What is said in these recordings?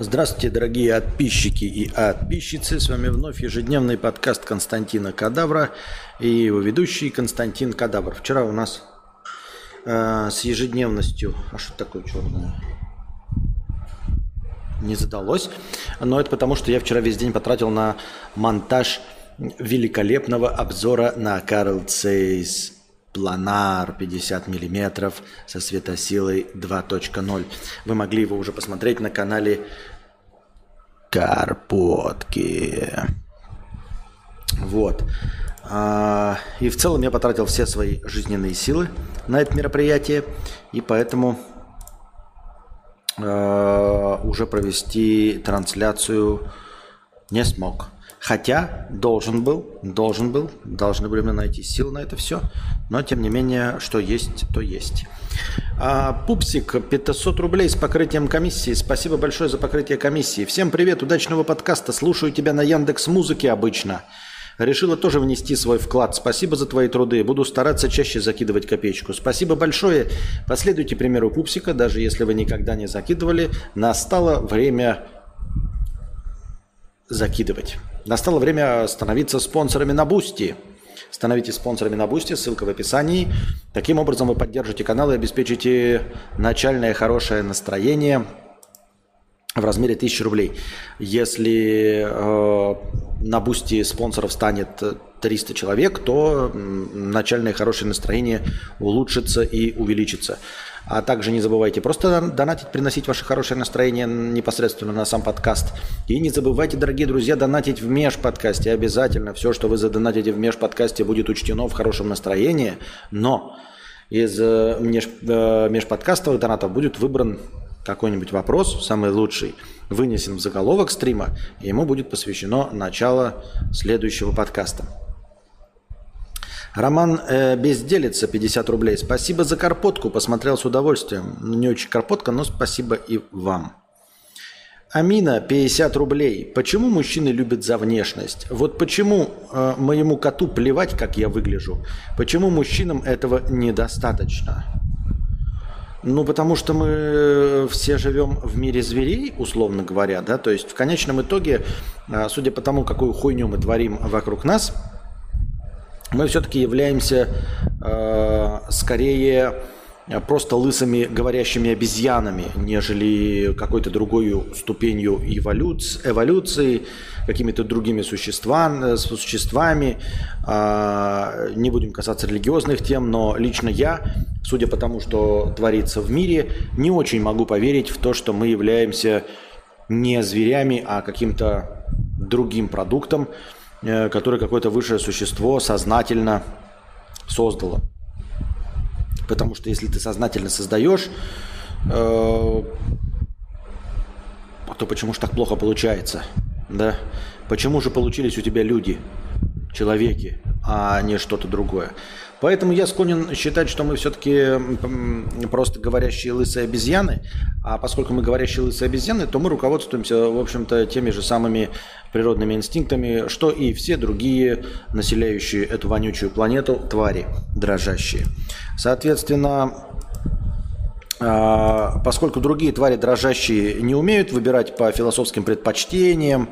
Здравствуйте, дорогие подписчики и подписчицы. С вами вновь ежедневный подкаст Константина Кадавра и его ведущий Константин Кадавр. Вчера у нас э, с ежедневностью... А что такое черное? Не задалось. Но это потому, что я вчера весь день потратил на монтаж великолепного обзора на Carl Zeiss Планар 50 мм со светосилой 2.0. Вы могли его уже посмотреть на канале Карпотки. Вот. А, и в целом я потратил все свои жизненные силы на это мероприятие, и поэтому а, уже провести трансляцию не смог. Хотя должен был, должен был, должны были мы найти силы на это все. Но тем не менее, что есть, то есть. А, Пупсик, 500 рублей с покрытием комиссии. Спасибо большое за покрытие комиссии. Всем привет, удачного подкаста. Слушаю тебя на Яндекс Музыке обычно. Решила тоже внести свой вклад. Спасибо за твои труды. Буду стараться чаще закидывать копеечку. Спасибо большое. Последуйте примеру Пупсика, даже если вы никогда не закидывали. Настало время закидывать. Настало время становиться спонсорами на Бусти. Становитесь спонсорами на Бусти, ссылка в описании. Таким образом вы поддержите канал и обеспечите начальное хорошее настроение в размере 1000 рублей. Если э, на Бусти спонсоров станет 300 человек, то начальное хорошее настроение улучшится и увеличится. А также не забывайте просто донатить, приносить ваше хорошее настроение непосредственно на сам подкаст. И не забывайте, дорогие друзья, донатить в межподкасте. Обязательно все, что вы задонатите в межподкасте, будет учтено в хорошем настроении. Но из э, меж, э, межподкастовых донатов будет выбран какой-нибудь вопрос, самый лучший, вынесен в заголовок стрима, и ему будет посвящено начало следующего подкаста. Роман э, Безделица, 50 рублей. Спасибо за карпотку, посмотрел с удовольствием. Не очень карпотка, но спасибо и вам. Амина, 50 рублей. Почему мужчины любят за внешность? Вот почему э, моему коту плевать, как я выгляжу? Почему мужчинам этого недостаточно? Ну, потому что мы все живем в мире зверей, условно говоря, да, то есть в конечном итоге, э, судя по тому, какую хуйню мы творим вокруг нас – мы все-таки являемся э, скорее просто лысыми говорящими обезьянами, нежели какой-то другой ступенью эволюции, эволюции какими-то другими существами. существами. Не будем касаться религиозных тем, но лично я, судя по тому, что творится в мире, не очень могу поверить в то, что мы являемся не зверями, а каким-то другим продуктом, который какое-то высшее существо сознательно создало. Потому что если ты сознательно создаешь, э, то почему же так плохо получается? Да? Почему же получились у тебя люди, человеки, а не что-то другое? Поэтому я склонен считать, что мы все-таки просто говорящие лысые обезьяны, а поскольку мы говорящие лысые обезьяны, то мы руководствуемся, в общем-то, теми же самыми природными инстинктами, что и все другие населяющие эту вонючую планету твари дрожащие. Соответственно, а, поскольку другие твари дрожащие не умеют выбирать по философским предпочтениям,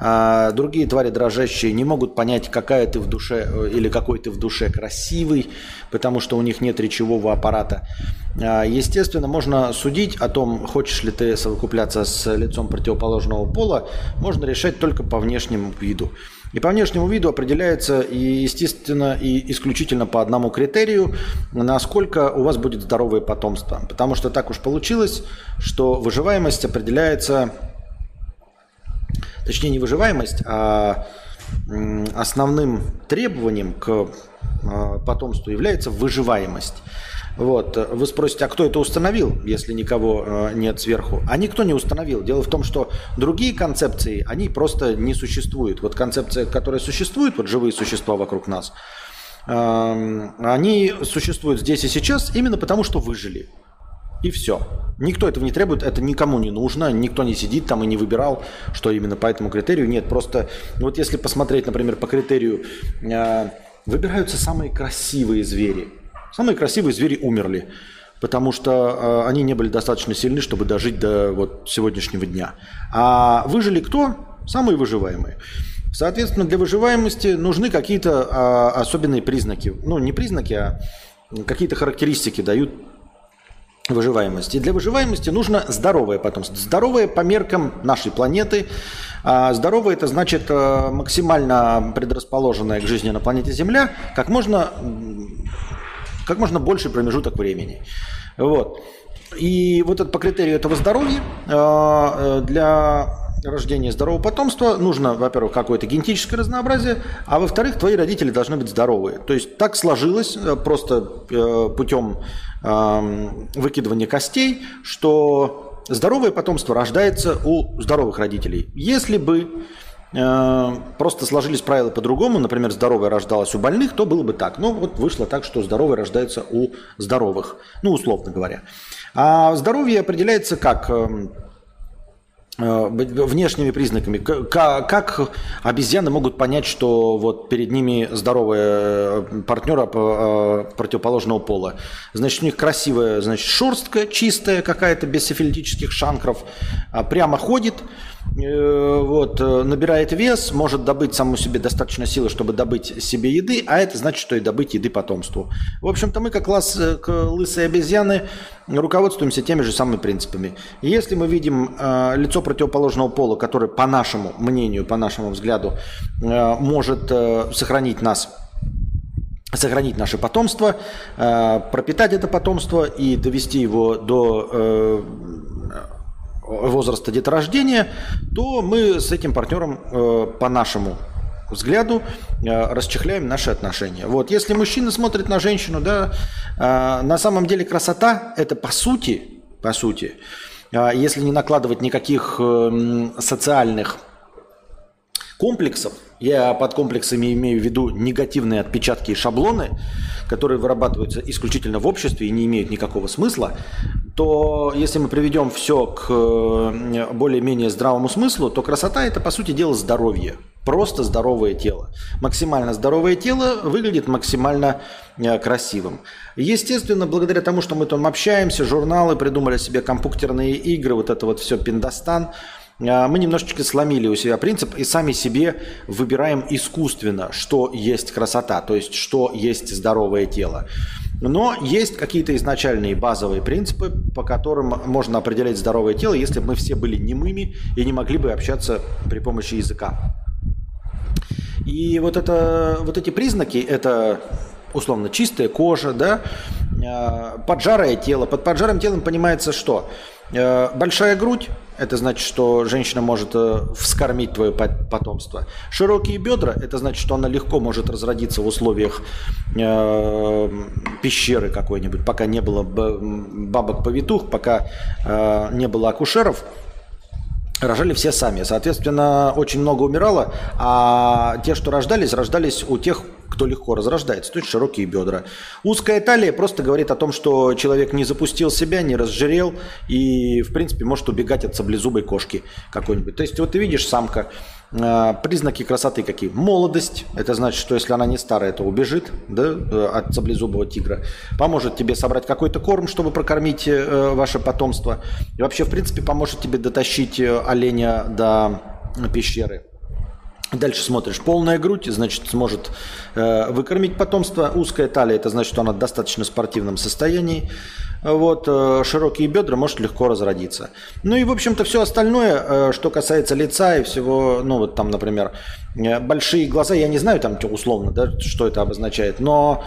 а другие твари дрожащие не могут понять, какая ты в душе э, или какой ты в душе красивый, потому что у них нет речевого аппарата. А, естественно, можно судить о том, хочешь ли ты совокупляться с лицом противоположного пола, можно решать только по внешнему виду. И по внешнему виду определяется, и, естественно, и исключительно по одному критерию, насколько у вас будет здоровое потомство. Потому что так уж получилось, что выживаемость определяется точнее не выживаемость, а основным требованием к а, потомству является выживаемость. Вот. Вы спросите, а кто это установил, если никого а, нет сверху? А никто не установил. Дело в том, что другие концепции, они просто не существуют. Вот концепция, которая существует, вот живые существа вокруг нас, они существуют здесь и сейчас именно потому, что выжили. И все. Никто этого не требует, это никому не нужно, никто не сидит там и не выбирал, что именно по этому критерию. Нет, просто вот если посмотреть, например, по критерию, э, выбираются самые красивые звери. Самые красивые звери умерли. потому что э, они не были достаточно сильны, чтобы дожить до вот сегодняшнего дня. А выжили кто? Самые выживаемые. Соответственно, для выживаемости нужны какие-то а, особенные признаки. Ну, не признаки, а какие-то характеристики дают выживаемости. И для выживаемости нужно здоровое потомство. Здоровое по меркам нашей планеты. А здоровое это значит э, максимально предрасположенное к жизни на планете Земля, как можно, как можно больший промежуток времени. Вот. И вот это по критерию этого здоровья э, э, для рождения здорового потомства нужно, во-первых, какое-то генетическое разнообразие, а во-вторых, твои родители должны быть здоровые. То есть так сложилось просто путем выкидывания костей, что здоровое потомство рождается у здоровых родителей. Если бы э, просто сложились правила по-другому, например, здоровое рождалось у больных, то было бы так. Но вот вышло так, что здоровое рождается у здоровых, ну, условно говоря. А здоровье определяется как эм, Э, внешними признаками. Как обезьяны могут понять, что вот перед ними здоровая э, партнера э, противоположного пола? Значит, у них красивая значит, шерстка, чистая какая-то, без сифилитических шанкров, а прямо ходит, вот, набирает вес, может добыть саму себе достаточно силы, чтобы добыть себе еды, а это значит, что и добыть еды потомству. В общем-то, мы, как класс лысые обезьяны, руководствуемся теми же самыми принципами. Если мы видим э, лицо противоположного пола, которое, по нашему мнению, по нашему взгляду, э, может э, сохранить нас сохранить наше потомство, э, пропитать это потомство и довести его до э, возраста деторождения, то мы с этим партнером э, по нашему взгляду э, расчехляем наши отношения. Вот, если мужчина смотрит на женщину, да, э, на самом деле красота это по сути, по сути, если не накладывать никаких социальных комплексов, я под комплексами имею в виду негативные отпечатки и шаблоны, которые вырабатываются исключительно в обществе и не имеют никакого смысла, то если мы приведем все к более-менее здравому смыслу, то красота это по сути дела здоровье. Просто здоровое тело. Максимально здоровое тело выглядит максимально э, красивым. Естественно, благодаря тому, что мы там общаемся, журналы, придумали себе компьютерные игры, вот это вот все пиндостан, э, мы немножечко сломили у себя принцип и сами себе выбираем искусственно, что есть красота, то есть что есть здоровое тело. Но есть какие-то изначальные базовые принципы, по которым можно определять здоровое тело, если бы мы все были немыми и не могли бы общаться при помощи языка. И вот, это, вот эти признаки, это условно чистая кожа, да, а, поджарое тело. Под поджарым телом понимается что? А, большая грудь, это значит, что женщина может э, вскормить твое потомство. Широкие бедра, это значит, что она легко может разродиться в условиях э, пещеры какой-нибудь, пока не было бабок-повитух, пока э, не было акушеров рожали все сами. Соответственно, очень много умирало, а те, что рождались, рождались у тех, кто легко разрождается, то есть широкие бедра. Узкая талия просто говорит о том, что человек не запустил себя, не разжирел и, в принципе, может убегать от саблезубой кошки какой-нибудь. То есть вот ты видишь самка, а, признаки красоты какие? Молодость. Это значит, что если она не старая, то убежит да, э, от саблезубого тигра. Поможет тебе собрать какой-то корм, чтобы прокормить э, ваше потомство. И вообще, в принципе, поможет тебе дотащить э, оленя до пещеры. Дальше смотришь, полная грудь, значит, сможет э, выкормить потомство. Узкая талия, это значит, что она в достаточно спортивном состоянии вот, э, широкие бедра может легко разродиться. Ну и, в общем-то, все остальное, э, что касается лица и всего, ну вот там, например, э, большие глаза, я не знаю там условно, да, что это обозначает, но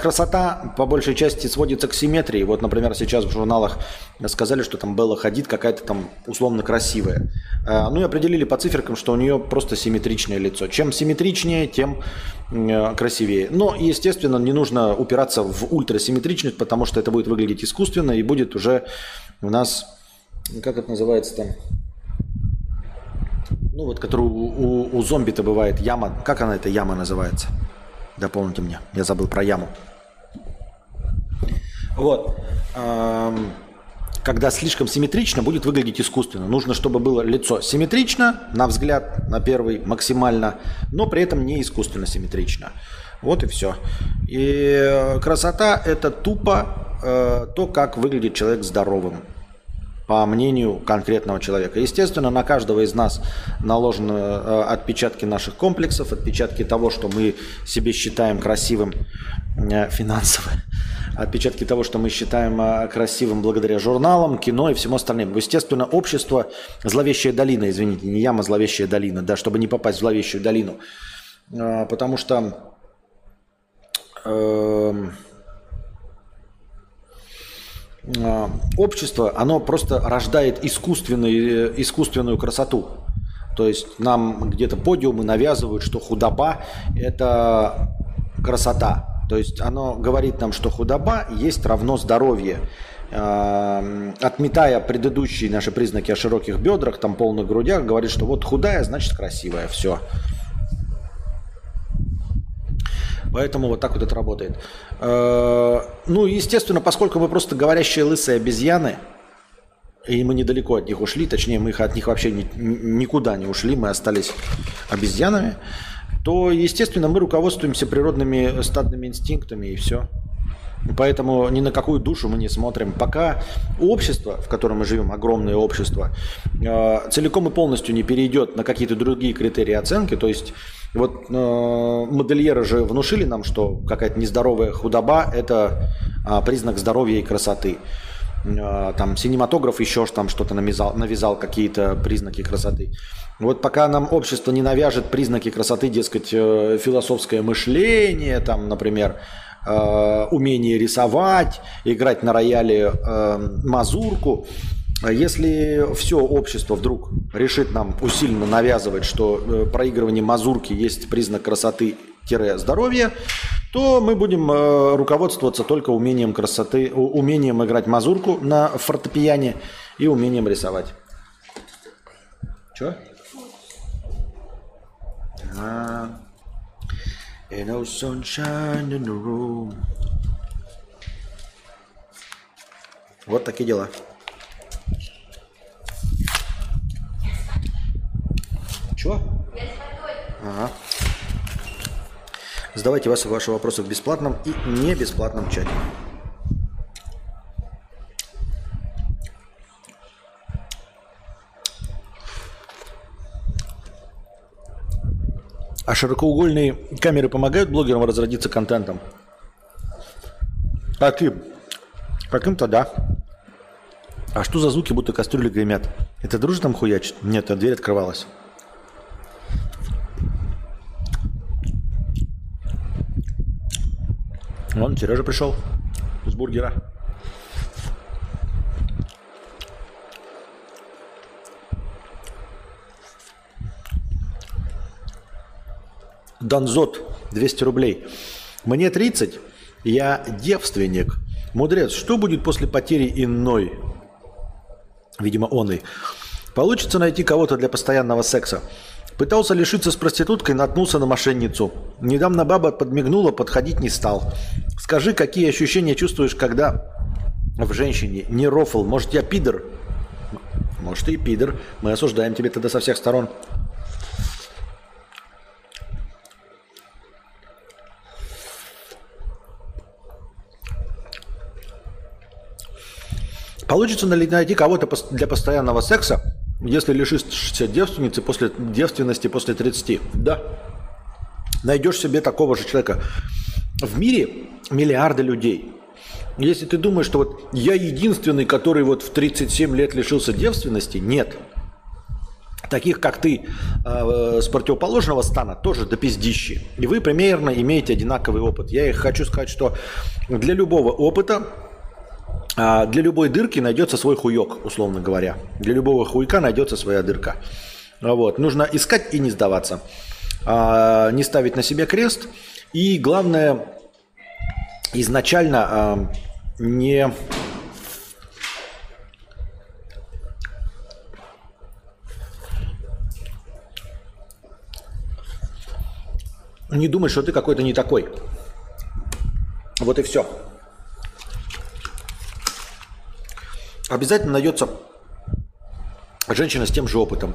красота по большей части сводится к симметрии. Вот, например, сейчас в журналах сказали, что там Белла Хадид какая-то там условно красивая. Ну и определили по циферкам, что у нее просто симметричное лицо. Чем симметричнее, тем красивее. Но, естественно, не нужно упираться в ультрасимметричность, потому что это будет выглядеть искусственно и будет уже у нас, как это называется там, ну вот, который у, у, у зомби-то бывает яма. Как она, эта яма называется? Дополните мне. Я забыл про яму. Вот. Когда слишком симметрично, будет выглядеть искусственно. Нужно, чтобы было лицо симметрично, на взгляд, на первый, максимально, но при этом не искусственно симметрично. Вот и все. И красота – это тупо э, то, как выглядит человек здоровым по мнению конкретного человека. Естественно, на каждого из нас наложены э, отпечатки наших комплексов, отпечатки того, что мы себе считаем красивым э, финансово, отпечатки того, что мы считаем красивым благодаря журналам, кино и всему остальному. Естественно, общество «Зловещая долина», извините, не яма «Зловещая долина», да, чтобы не попасть в «Зловещую долину». Потому что... Э, общество, оно просто рождает искусственную, искусственную красоту. То есть нам где-то подиумы навязывают, что худоба – это красота. То есть оно говорит нам, что худоба есть равно здоровье. А, отметая предыдущие наши признаки о широких бедрах, там полных грудях, говорит, что вот худая, значит красивая, все. Поэтому вот так вот это работает. Э, ну, естественно, поскольку мы просто говорящие лысые обезьяны, и мы недалеко от них ушли, точнее, мы от них вообще ни, никуда не ушли, мы остались обезьянами, то, естественно, мы руководствуемся природными стадными инстинктами и все. Поэтому ни на какую душу мы не смотрим. Пока общество, в котором мы живем, огромное общество, э, целиком и полностью не перейдет на какие-то другие критерии оценки, то есть вот э, модельеры же внушили нам, что какая-то нездоровая худоба – это э, признак здоровья и красоты. Э, там синематограф еще там что-то навязал, навязал какие-то признаки красоты. Вот пока нам общество не навяжет признаки красоты, дескать, э, философское мышление, там, например, э, умение рисовать, играть на рояле э, мазурку – если все общество вдруг решит нам усиленно навязывать, что э, проигрывание мазурки есть признак красоты-здоровья, то мы будем э, руководствоваться только умением красоты, умением играть мазурку на фортепиане и умением рисовать. Че? А, no sunshine in the room. Вот такие дела. Чего? Ага. Задавайте вас ваши вопросы в бесплатном и не бесплатном чате. А широкоугольные камеры помогают блогерам разродиться контентом? Каким? Каким-то да. А что за звуки, будто кастрюли гремят? Это дружно там хуячит? Нет, а дверь открывалась. Вон, Сережа пришел с бургера. Донзот, 200 рублей. Мне 30, я девственник. Мудрец, что будет после потери иной? Видимо, он и. Получится найти кого-то для постоянного секса. Пытался лишиться с проституткой, наткнулся на мошенницу. Недавно баба подмигнула, подходить не стал. Скажи, какие ощущения чувствуешь, когда в женщине не рофл? Может, я пидор? Может, ты и пидор. Мы осуждаем тебя тогда со всех сторон. Получится ли найти кого-то для постоянного секса, если лишишься девственницы после девственности после 30, да, найдешь себе такого же человека. В мире миллиарды людей. Если ты думаешь, что вот я единственный, который вот в 37 лет лишился девственности, нет. Таких, как ты, э, с противоположного стана, тоже до пиздищи. И вы примерно имеете одинаковый опыт. Я хочу сказать, что для любого опыта а для любой дырки найдется свой хуек, условно говоря. Для любого хуйка найдется своя дырка. Вот. Нужно искать и не сдаваться. А, не ставить на себе крест. И главное, изначально а, не... Не думать, что ты какой-то не такой. Вот и все. Обязательно найдется женщина с тем же опытом.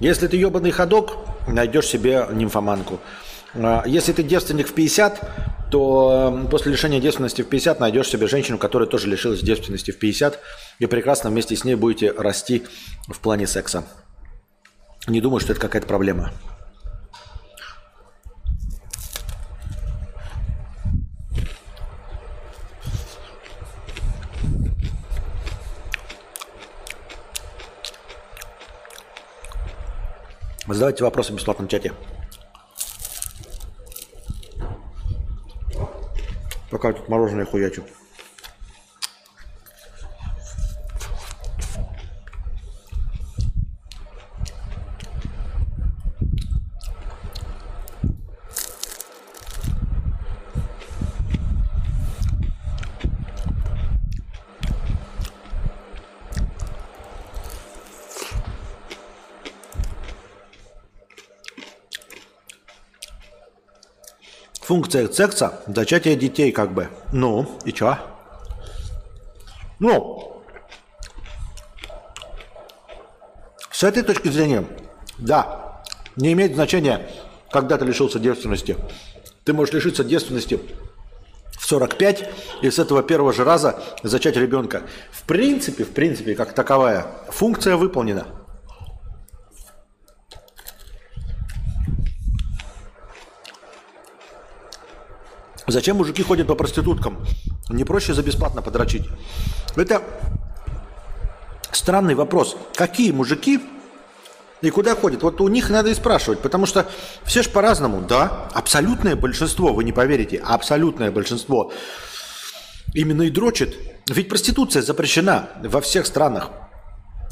Если ты ебаный ходок, найдешь себе нимфоманку. А, если ты девственник в 50, то э, после лишения девственности в 50 найдешь себе женщину, которая тоже лишилась девственности в 50, и прекрасно вместе с ней будете расти в плане секса. Не думаю, что это какая-то проблема. Задавайте вопросы в бесплатном чате. Пока тут мороженое хуячу. Функция секса – зачатие детей как бы. Ну, и чё? Ну, с этой точки зрения, да, не имеет значения, когда ты лишился девственности. Ты можешь лишиться девственности в 45 и с этого первого же раза зачать ребенка. В принципе, в принципе, как таковая, функция выполнена – Зачем мужики ходят по проституткам? Не проще за бесплатно подрочить? Это странный вопрос. Какие мужики и куда ходят? Вот у них надо и спрашивать, потому что все же по-разному. Да, абсолютное большинство, вы не поверите, абсолютное большинство именно и дрочит. Ведь проституция запрещена во всех странах.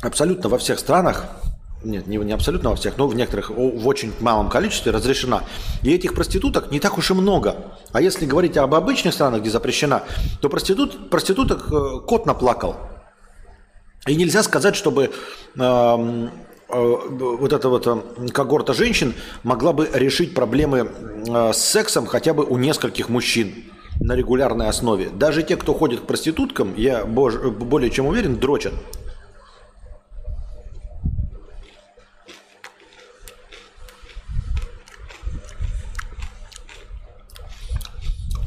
Абсолютно во всех странах нет, не, не абсолютно во всех, но в некоторых, в очень малом количестве разрешена. И этих проституток не так уж и много. А если говорить об обычных странах, где запрещена, то проститут, проституток э, кот наплакал. И нельзя сказать, чтобы э, э, вот эта вот э, когорта женщин могла бы решить проблемы э, с сексом хотя бы у нескольких мужчин на регулярной основе. Даже те, кто ходит к проституткам, я бож, более чем уверен, дрочат.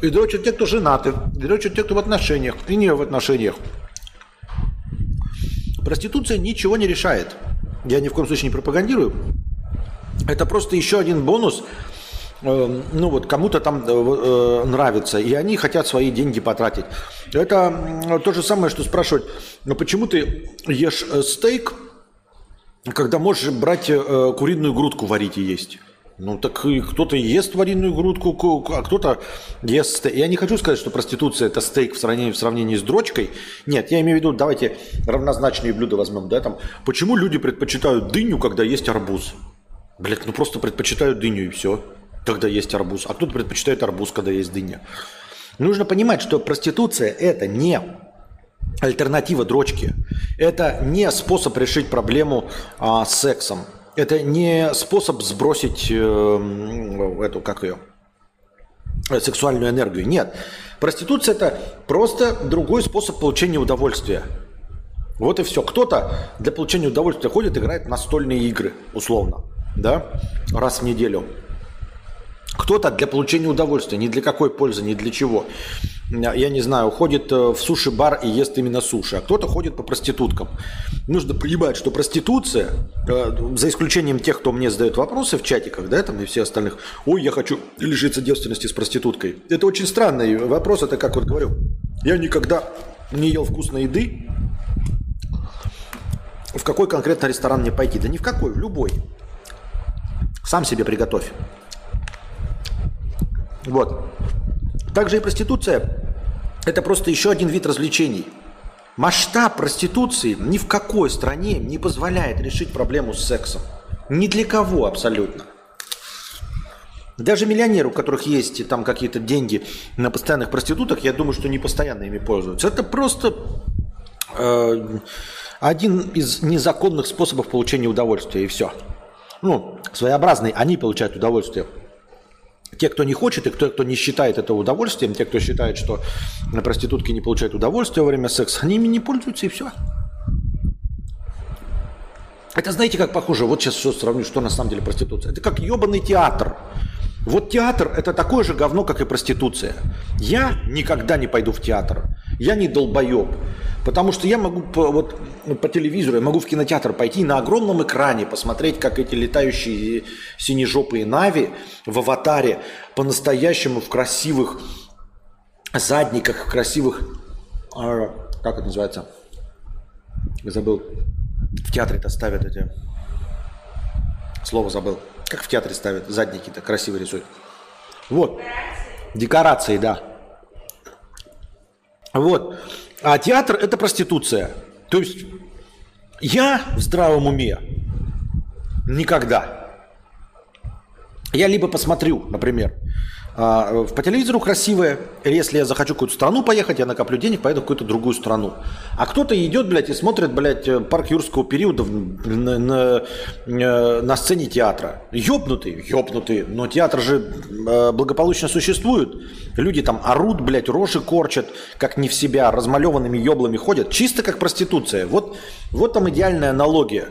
И дрочат те, кто женаты, и дрочат те, кто в отношениях, и не в отношениях. Проституция ничего не решает. Я ни в коем случае не пропагандирую. Это просто еще один бонус. Э, ну вот кому-то там э, э, нравится, и они хотят свои деньги потратить. Это то же самое, что спрашивать, ну почему ты ешь стейк, когда можешь брать куриную грудку варить и есть? Ну так кто-то ест вареную грудку, а кто-то ест стейк. Я не хочу сказать, что проституция это стейк в сравнении, в сравнении с дрочкой. Нет, я имею в виду, давайте равнозначные блюда возьмем. Да, там, почему люди предпочитают дыню, когда есть арбуз? Блять, ну просто предпочитают дыню и все, когда есть арбуз. А кто-то предпочитает арбуз, когда есть дыня. Нужно понимать, что проституция это не альтернатива дрочки. Это не способ решить проблему а, с сексом. Это не способ сбросить э, эту, как ее, сексуальную энергию. Нет. Проституция это просто другой способ получения удовольствия. Вот и все. Кто-то для получения удовольствия ходит, играет настольные игры, условно, да, раз в неделю. Кто-то для получения удовольствия, ни для какой пользы, ни для чего. Я не знаю, ходит э, в суши-бар и ест именно суши, а кто-то ходит по проституткам. Нужно понимать, что проституция, э, за исключением тех, кто мне задает вопросы в чатиках, да, там и все остальных, ой, я хочу лишиться девственности с проституткой. Это очень странный вопрос, это как вот говорю, я никогда не ел вкусной еды, в какой конкретно ресторан мне пойти? Да ни в какой, в любой. Сам себе приготовь. Вот. Также и проституция – это просто еще один вид развлечений. Масштаб проституции ни в какой стране не позволяет решить проблему с сексом. Ни для кого абсолютно. Даже миллионеры, у которых есть там какие-то деньги на постоянных проституток, я думаю, что не постоянно ими пользуются. Это просто э, один из незаконных способов получения удовольствия, и все. Ну, своеобразный, они получают удовольствие. Те, кто не хочет, и кто, кто не считает это удовольствием, те, кто считает, что проститутки не получают удовольствия во время секса, они ими не пользуются, и все. Это знаете, как похоже? Вот сейчас все сравню, что на самом деле проституция. Это как ебаный театр. Вот театр – это такое же говно, как и проституция. Я никогда не пойду в театр. Я не долбоеб. Потому что я могу по, вот, по телевизору, я могу в кинотеатр пойти на огромном экране посмотреть, как эти летающие синежопые нави в аватаре по-настоящему в красивых задниках, в красивых, а, как это называется, я забыл, в театре-то ставят эти, слово забыл, как в театре ставят, задники-то красиво рисуют. Вот, декорации, да. Вот. А театр – это проституция. То есть я в здравом уме никогда. Я либо посмотрю, например, а, по телевизору красивое. Если я захочу какую-то страну поехать, я накоплю денег, поеду в какую-то другую страну. А кто-то идет, блядь, и смотрит, блядь, э, парк юрского периода на, на, э, на сцене театра. Ёбнутый, ёбнутый. Но театр же э, благополучно существует. Люди там орут, блядь, рожи корчат, как не в себя, размалеванными ёблами ходят. Чисто как проституция. Вот, вот там идеальная аналогия.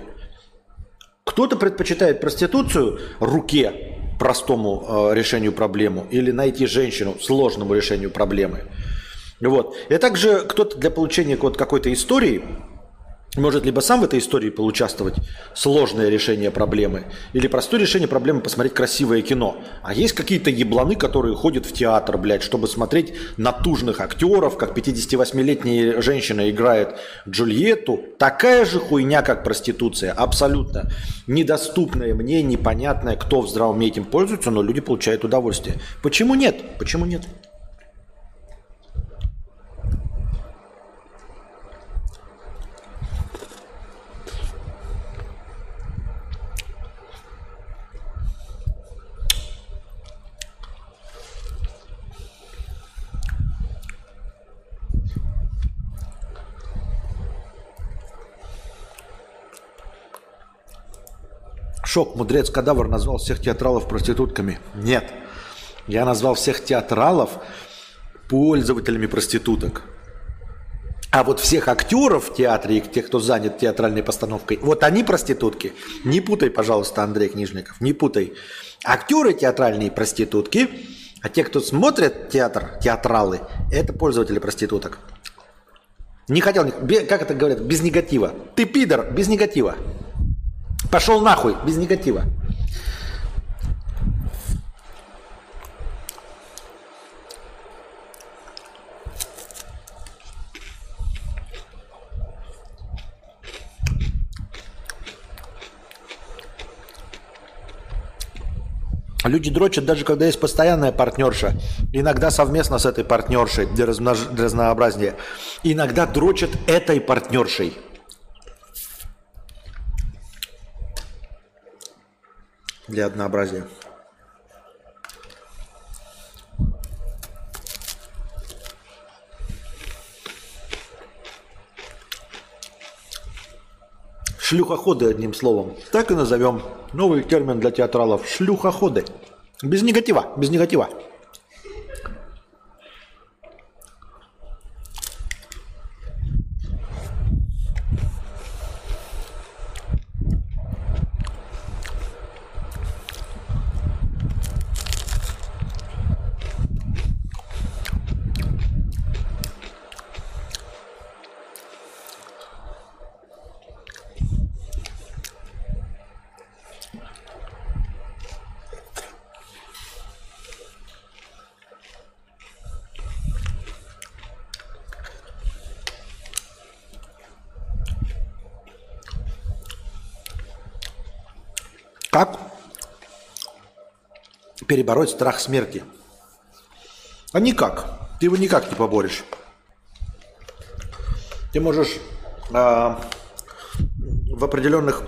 Кто-то предпочитает проституцию руке, простому э, решению проблемы или найти женщину сложному решению проблемы. Вот. И также кто-то для получения вот какой-то истории может либо сам в этой истории поучаствовать, сложное решение проблемы, или простое решение проблемы посмотреть красивое кино. А есть какие-то ебланы, которые ходят в театр, блядь, чтобы смотреть натужных актеров, как 58-летняя женщина играет Джульетту. Такая же хуйня, как проституция, абсолютно недоступная мне, непонятная, кто в здравом уме этим пользуется, но люди получают удовольствие. Почему нет? Почему нет? Шок, мудрец Кадавр назвал всех театралов проститутками. Нет. Я назвал всех театралов пользователями проституток. А вот всех актеров в театре и тех, кто занят театральной постановкой, вот они проститутки. Не путай, пожалуйста, Андрей Книжников, не путай. Актеры театральные проститутки, а те, кто смотрят театр, театралы, это пользователи проституток. Не хотел, как это говорят, без негатива. Ты пидор, без негатива. Пошел нахуй, без негатива. Люди дрочат даже когда есть постоянная партнерша. Иногда совместно с этой партнершей для, размнож... для разнообразия. Иногда дрочат этой партнершей. Для однообразия. Шлюхоходы, одним словом. Так и назовем. Новый термин для театралов. Шлюхоходы. Без негатива, без негатива. Перебороть страх смерти? А никак. Ты его никак не поборешь. Ты можешь э, в определенных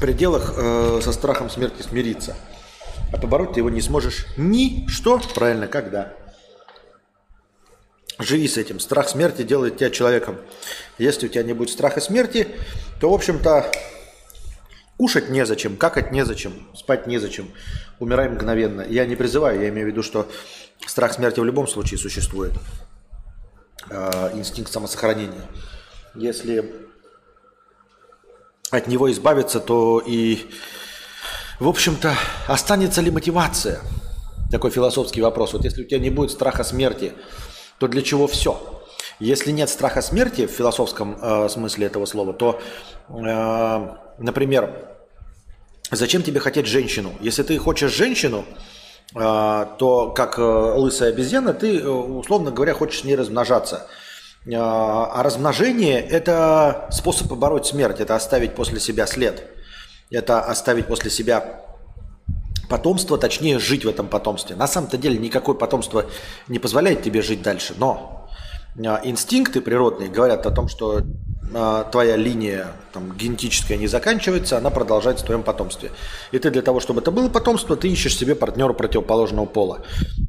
пределах э, со страхом смерти смириться. А побороть ты его не сможешь ни что, правильно, когда. Живи с этим. Страх смерти делает тебя человеком. Если у тебя не будет страха смерти, то, в общем-то, Кушать незачем, какать незачем, спать незачем, умираем мгновенно. Я не призываю, я имею в виду, что страх смерти в любом случае существует. Э, инстинкт самосохранения. Если от него избавиться, то и В общем-то, останется ли мотивация? Такой философский вопрос. Вот если у тебя не будет страха смерти, то для чего все? Если нет страха смерти в философском э, смысле этого слова, то, э, например, зачем тебе хотеть женщину? Если ты хочешь женщину, э, то как э, лысая обезьяна, ты, э, условно говоря, хочешь не размножаться. Э, а размножение – это способ побороть смерть, это оставить после себя след, это оставить после себя потомство, точнее жить в этом потомстве. На самом-то деле никакое потомство не позволяет тебе жить дальше, но инстинкты природные говорят о том, что а, твоя линия там, генетическая не заканчивается, она продолжается в твоем потомстве. И ты для того, чтобы это было потомство, ты ищешь себе партнера противоположного пола.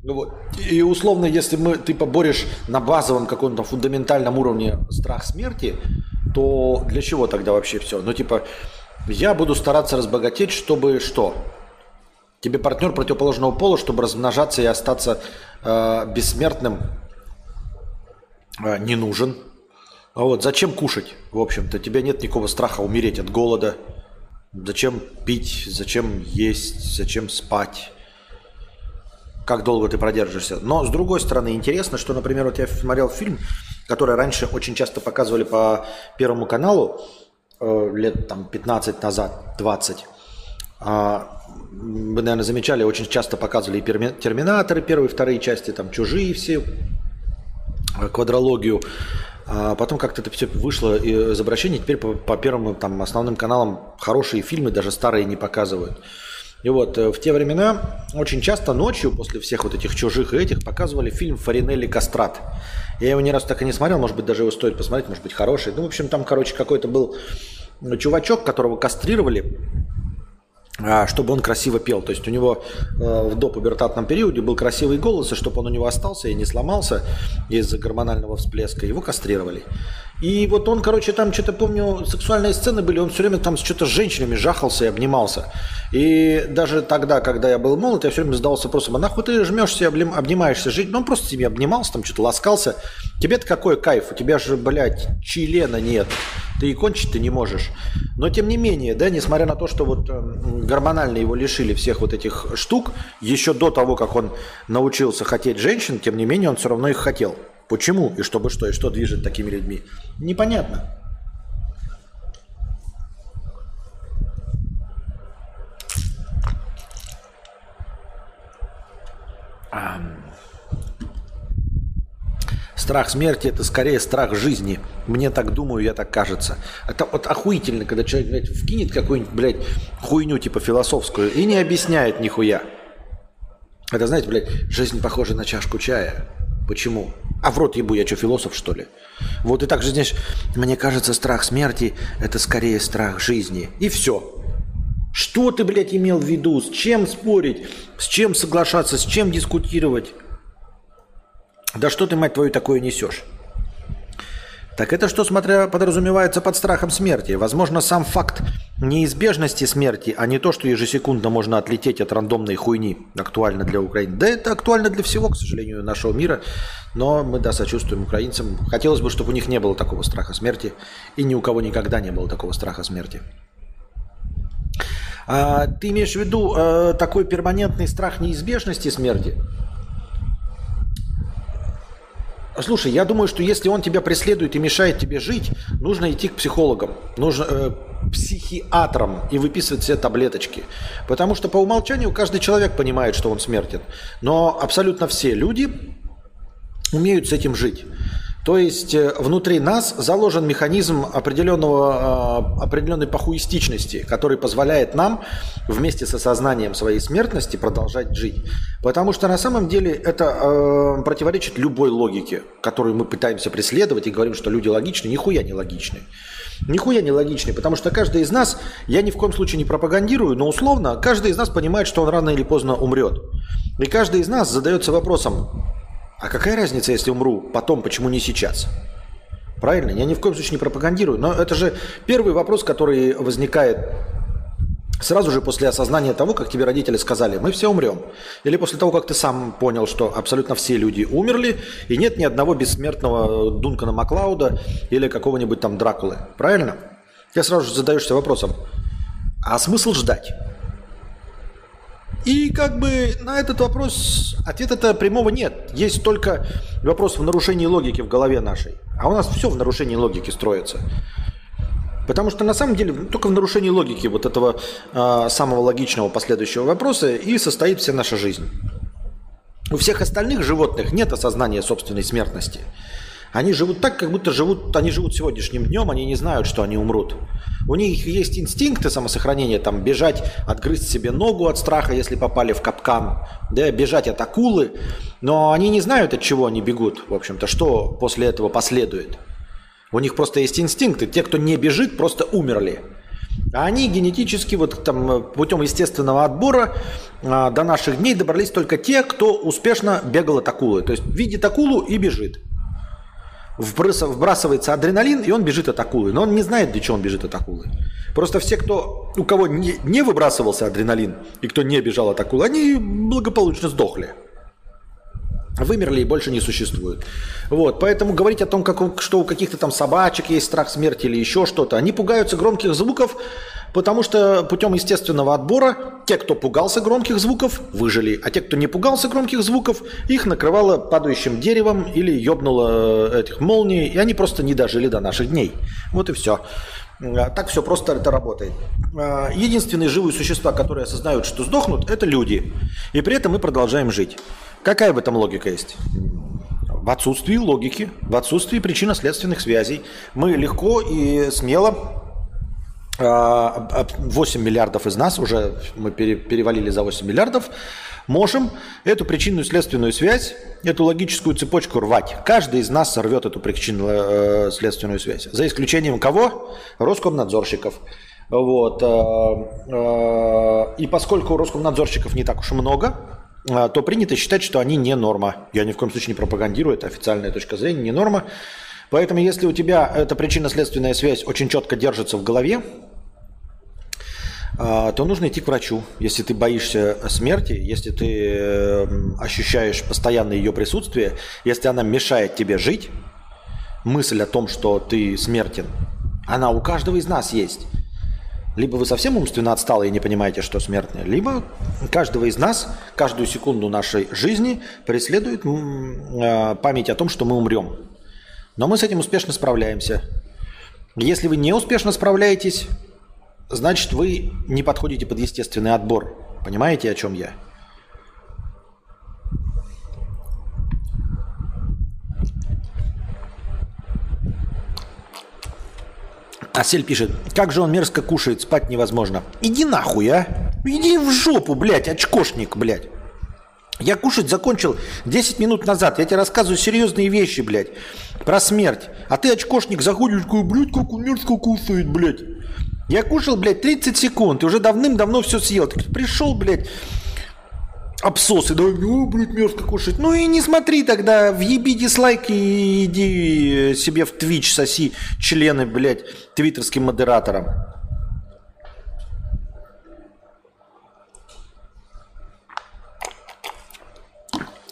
Ну вот. И условно, если мы, ты поборешь на базовом каком-то фундаментальном уровне страх смерти, то для чего тогда вообще все? Ну типа, я буду стараться разбогатеть, чтобы что? Тебе партнер противоположного пола, чтобы размножаться и остаться э, бессмертным а, не нужен. А вот зачем кушать, в общем-то? Тебя нет никакого страха умереть от голода. Зачем пить, зачем есть, зачем спать? Как долго ты продержишься? Но, с другой стороны, интересно, что, например, вот я смотрел фильм, который раньше очень часто показывали по Первому каналу, э, лет там 15 назад, 20. А, вы, наверное, замечали, очень часто показывали и Терминаторы, первые, вторые части, там Чужие все, квадрологию. А потом как-то это все вышло из обращения. Теперь по, по первым там, основным каналам хорошие фильмы, даже старые, не показывают. И вот э, в те времена очень часто ночью, после всех вот этих чужих и этих, показывали фильм «Фаринелли Кастрат». Я его ни разу так и не смотрел, может быть, даже его стоит посмотреть, может быть, хороший. Ну, в общем, там, короче, какой-то был чувачок, которого кастрировали, чтобы он красиво пел. То есть у него э, в допубертатном периоде был красивый голос, и чтобы он у него остался и не сломался из-за гормонального всплеска, его кастрировали. И вот он, короче, там что-то, помню, сексуальные сцены были, он все время там что-то с женщинами жахался и обнимался. И даже тогда, когда я был молод, я все время задавался вопросом, а нахуй ты жмешься и обнимаешься? Жить? Ну, он просто тебе обнимался, там что-то ласкался. Тебе-то какой кайф? У тебя же, блядь, члена нет. Ты и кончить ты не можешь. Но тем не менее, да, несмотря на то, что вот э, гормонально его лишили всех вот этих штук, еще до того, как он научился хотеть женщин, тем не менее он все равно их хотел. Почему и чтобы что, и что движет такими людьми? Непонятно. Страх смерти – это скорее страх жизни. Мне так думаю, я так кажется. Это вот охуительно, когда человек, блядь, вкинет какую-нибудь, блядь, хуйню типа философскую и не объясняет нихуя. Это, знаете, блядь, жизнь похожа на чашку чая. Почему? А в рот ебу, я что, философ, что ли? Вот и так же здесь, мне кажется, страх смерти – это скорее страх жизни. И все. Что ты, блядь, имел в виду? С чем спорить? С чем соглашаться? С чем дискутировать? Да что ты, мать твою, такое несешь? Так это что, смотря, подразумевается под страхом смерти? Возможно, сам факт неизбежности смерти, а не то, что ежесекундно можно отлететь от рандомной хуйни, актуально для Украины. Да это актуально для всего, к сожалению, нашего мира. Но мы, да, сочувствуем украинцам. Хотелось бы, чтобы у них не было такого страха смерти. И ни у кого никогда не было такого страха смерти. А, ты имеешь в виду а, такой перманентный страх неизбежности смерти? Слушай, я думаю, что если он тебя преследует и мешает тебе жить, нужно идти к психологам, нужно э, психиатрам и выписывать все таблеточки. Потому что по умолчанию каждый человек понимает, что он смертен. Но абсолютно все люди умеют с этим жить. То есть э, внутри нас заложен механизм определенного, э, определенной похуистичности, который позволяет нам вместе с осознанием своей смертности продолжать жить. Потому что на самом деле это э, противоречит любой логике, которую мы пытаемся преследовать и говорим, что люди логичны. Нихуя не логичны. Нихуя не логичны, потому что каждый из нас, я ни в коем случае не пропагандирую, но условно, каждый из нас понимает, что он рано или поздно умрет. И каждый из нас задается вопросом, а какая разница, если умру потом, почему не сейчас? Правильно? Я ни в коем случае не пропагандирую. Но это же первый вопрос, который возникает сразу же после осознания того, как тебе родители сказали, мы все умрем. Или после того, как ты сам понял, что абсолютно все люди умерли, и нет ни одного бессмертного Дункана Маклауда или какого-нибудь там Дракулы. Правильно? Ты сразу же задаешься вопросом, а смысл ждать? И как бы на этот вопрос ответа-то прямого нет. Есть только вопрос в нарушении логики в голове нашей. А у нас все в нарушении логики строится. Потому что на самом деле только в нарушении логики вот этого э, самого логичного последующего вопроса и состоит вся наша жизнь. У всех остальных животных нет осознания собственной смертности. Они живут так, как будто живут, они живут сегодняшним днем, они не знают, что они умрут. У них есть инстинкты самосохранения, там бежать, отгрызть себе ногу от страха, если попали в капкан, да, бежать от акулы, но они не знают, от чего они бегут, в общем-то, что после этого последует. У них просто есть инстинкты. Те, кто не бежит, просто умерли. А они генетически, вот там путем естественного отбора а, до наших дней добрались только те, кто успешно бегал от акулы. То есть видит акулу и бежит. Вбрасывается адреналин, и он бежит от акулы. Но он не знает, для чего он бежит от акулы. Просто все, кто, у кого не, не выбрасывался адреналин, и кто не бежал от акулы, они благополучно сдохли вымерли и больше не существуют. Вот, поэтому говорить о том, как, что у каких-то там собачек есть страх смерти или еще что-то, они пугаются громких звуков, потому что путем естественного отбора те, кто пугался громких звуков, выжили, а те, кто не пугался громких звуков, их накрывало падающим деревом или ёбнуло э, этих молний, и они просто не дожили до наших дней. Вот и все. А, так все просто это работает. А, единственные живые существа, которые осознают, что сдохнут, это люди. И при этом мы продолжаем жить. Какая в этом логика есть? В отсутствии логики, в отсутствии причинно-следственных связей мы легко и смело 8 а, миллиардов из нас, уже мы перевалили за 8 миллиардов, можем эту причинную следственную связь, эту логическую цепочку рвать. Каждый из нас сорвет эту причинную следственную связь. За исключением кого? Роскомнадзорщиков. Вот. Э, э, и поскольку Роскомнадзорщиков не так уж много, то принято считать, что они не норма. Я ни в коем случае не пропагандирую, это официальная точка зрения, не норма. Поэтому если у тебя эта причинно-следственная связь очень четко держится в голове, то нужно идти к врачу. Если ты боишься смерти, если ты эм, ощущаешь постоянное ее присутствие, если она мешает тебе жить, мысль о том, что ты смертен, она у каждого из нас есть. Либо вы совсем умственно отсталы и не понимаете, что смертные, либо каждого из нас, каждую секунду нашей жизни преследует а, память о том, что мы умрем. Но мы с этим успешно справляемся. Если вы не успешно справляетесь, значит вы не подходите под естественный отбор. Понимаете, о чем я? Асель пишет, как же он мерзко кушает, спать невозможно. Иди нахуй, а? Иди в жопу, блядь, очкошник, блядь. Я кушать закончил 10 минут назад. Я тебе рассказываю серьезные вещи, блядь, про смерть. А ты, очкошник, заходишь, такой, блядь, как он мерзко кушает, блядь. Я кушал, блядь, 30 секунд и уже давным-давно все съел. Ты пришел, блядь, обсосы, да, о, блядь, мерзко кушать. Ну и не смотри тогда, въеби дизлайк и иди себе в Twitch соси члены, блядь, твиттерским модераторам.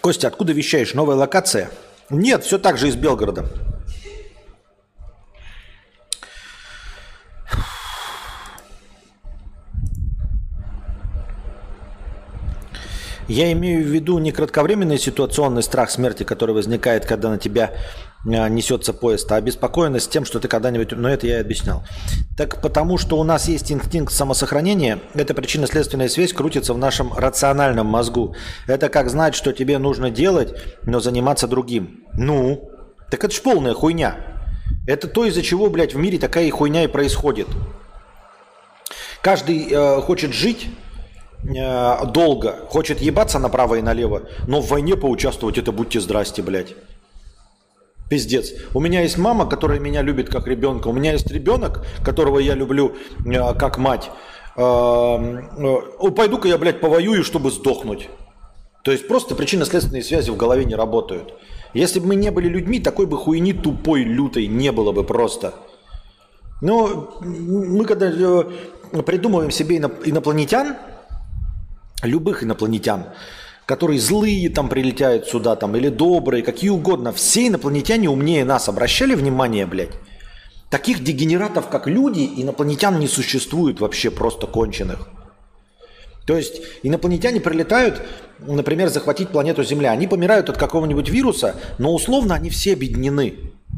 Костя, откуда вещаешь? Новая локация? Нет, все так же из Белгорода. Я имею в виду не кратковременный ситуационный страх смерти, который возникает, когда на тебя а, несется поезд, а обеспокоенность тем, что ты когда-нибудь... Но это я и объяснял. Так потому что у нас есть инстинкт самосохранения, эта причинно-следственная связь крутится в нашем рациональном мозгу. Это как знать, что тебе нужно делать, но заниматься другим. Ну, так это ж полная хуйня. Это то, из-за чего, блядь, в мире такая хуйня и происходит. Каждый э, хочет жить Э, долго, хочет ебаться направо и налево, но в войне поучаствовать это будьте здрасте, блядь. Пиздец. У меня есть мама, которая меня любит как ребенка. У меня есть ребенок, которого я люблю э, как мать. Э, э, Пойду-ка я, блядь, повоюю, чтобы сдохнуть. То есть просто причинно-следственные связи в голове не работают. Если бы мы не были людьми, такой бы хуйни тупой, лютой не было бы просто. Но мы когда э, придумываем себе инопланетян, любых инопланетян, которые злые там прилетают сюда, там, или добрые, какие угодно. Все инопланетяне умнее нас. Обращали внимание, блядь? Таких дегенератов, как люди, инопланетян не существует вообще просто конченых. То есть инопланетяне прилетают, например, захватить планету Земля. Они помирают от какого-нибудь вируса, но условно они все объединены.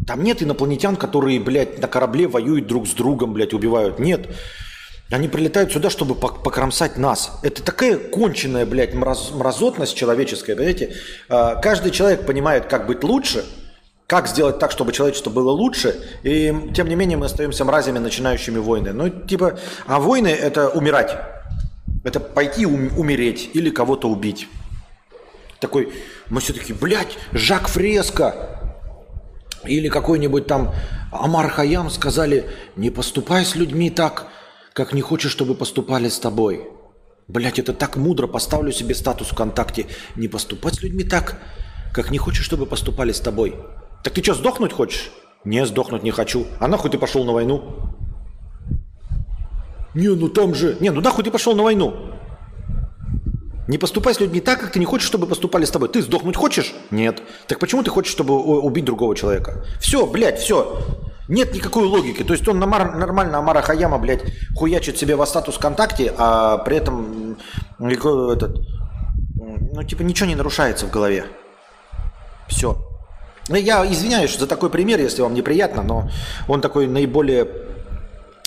Там нет инопланетян, которые, блядь, на корабле воюют друг с другом, блядь, убивают. Нет. Они прилетают сюда, чтобы покромсать нас. Это такая конченная, блядь, мраз, мразотность человеческая, понимаете? А, каждый человек понимает, как быть лучше, как сделать так, чтобы человечество было лучше, и тем не менее мы остаемся мразями, начинающими войны. Ну, типа, а войны – это умирать. Это пойти ум- умереть или кого-то убить. Такой, мы все таки блядь, Жак Фреско, или какой-нибудь там Амар Хаям сказали, не поступай с людьми так, как не хочешь, чтобы поступали с тобой. Блять, это так мудро, поставлю себе статус ВКонтакте. Не поступать с людьми так, как не хочешь, чтобы поступали с тобой. Так ты что, сдохнуть хочешь? Не, сдохнуть не хочу. А нахуй ты пошел на войну? Не, ну там же... Не, ну нахуй ты пошел на войну? Не поступай с людьми так, как ты не хочешь, чтобы поступали с тобой. Ты сдохнуть хочешь? Нет. Так почему ты хочешь, чтобы убить другого человека? Все, блядь, все. Нет никакой логики. То есть он нормально Амара Хаяма, блядь, хуячит себе во статус ВКонтакте, а при этом этот, ну, типа, ничего не нарушается в голове. Все. Ну, я извиняюсь за такой пример, если вам неприятно, но он такой наиболее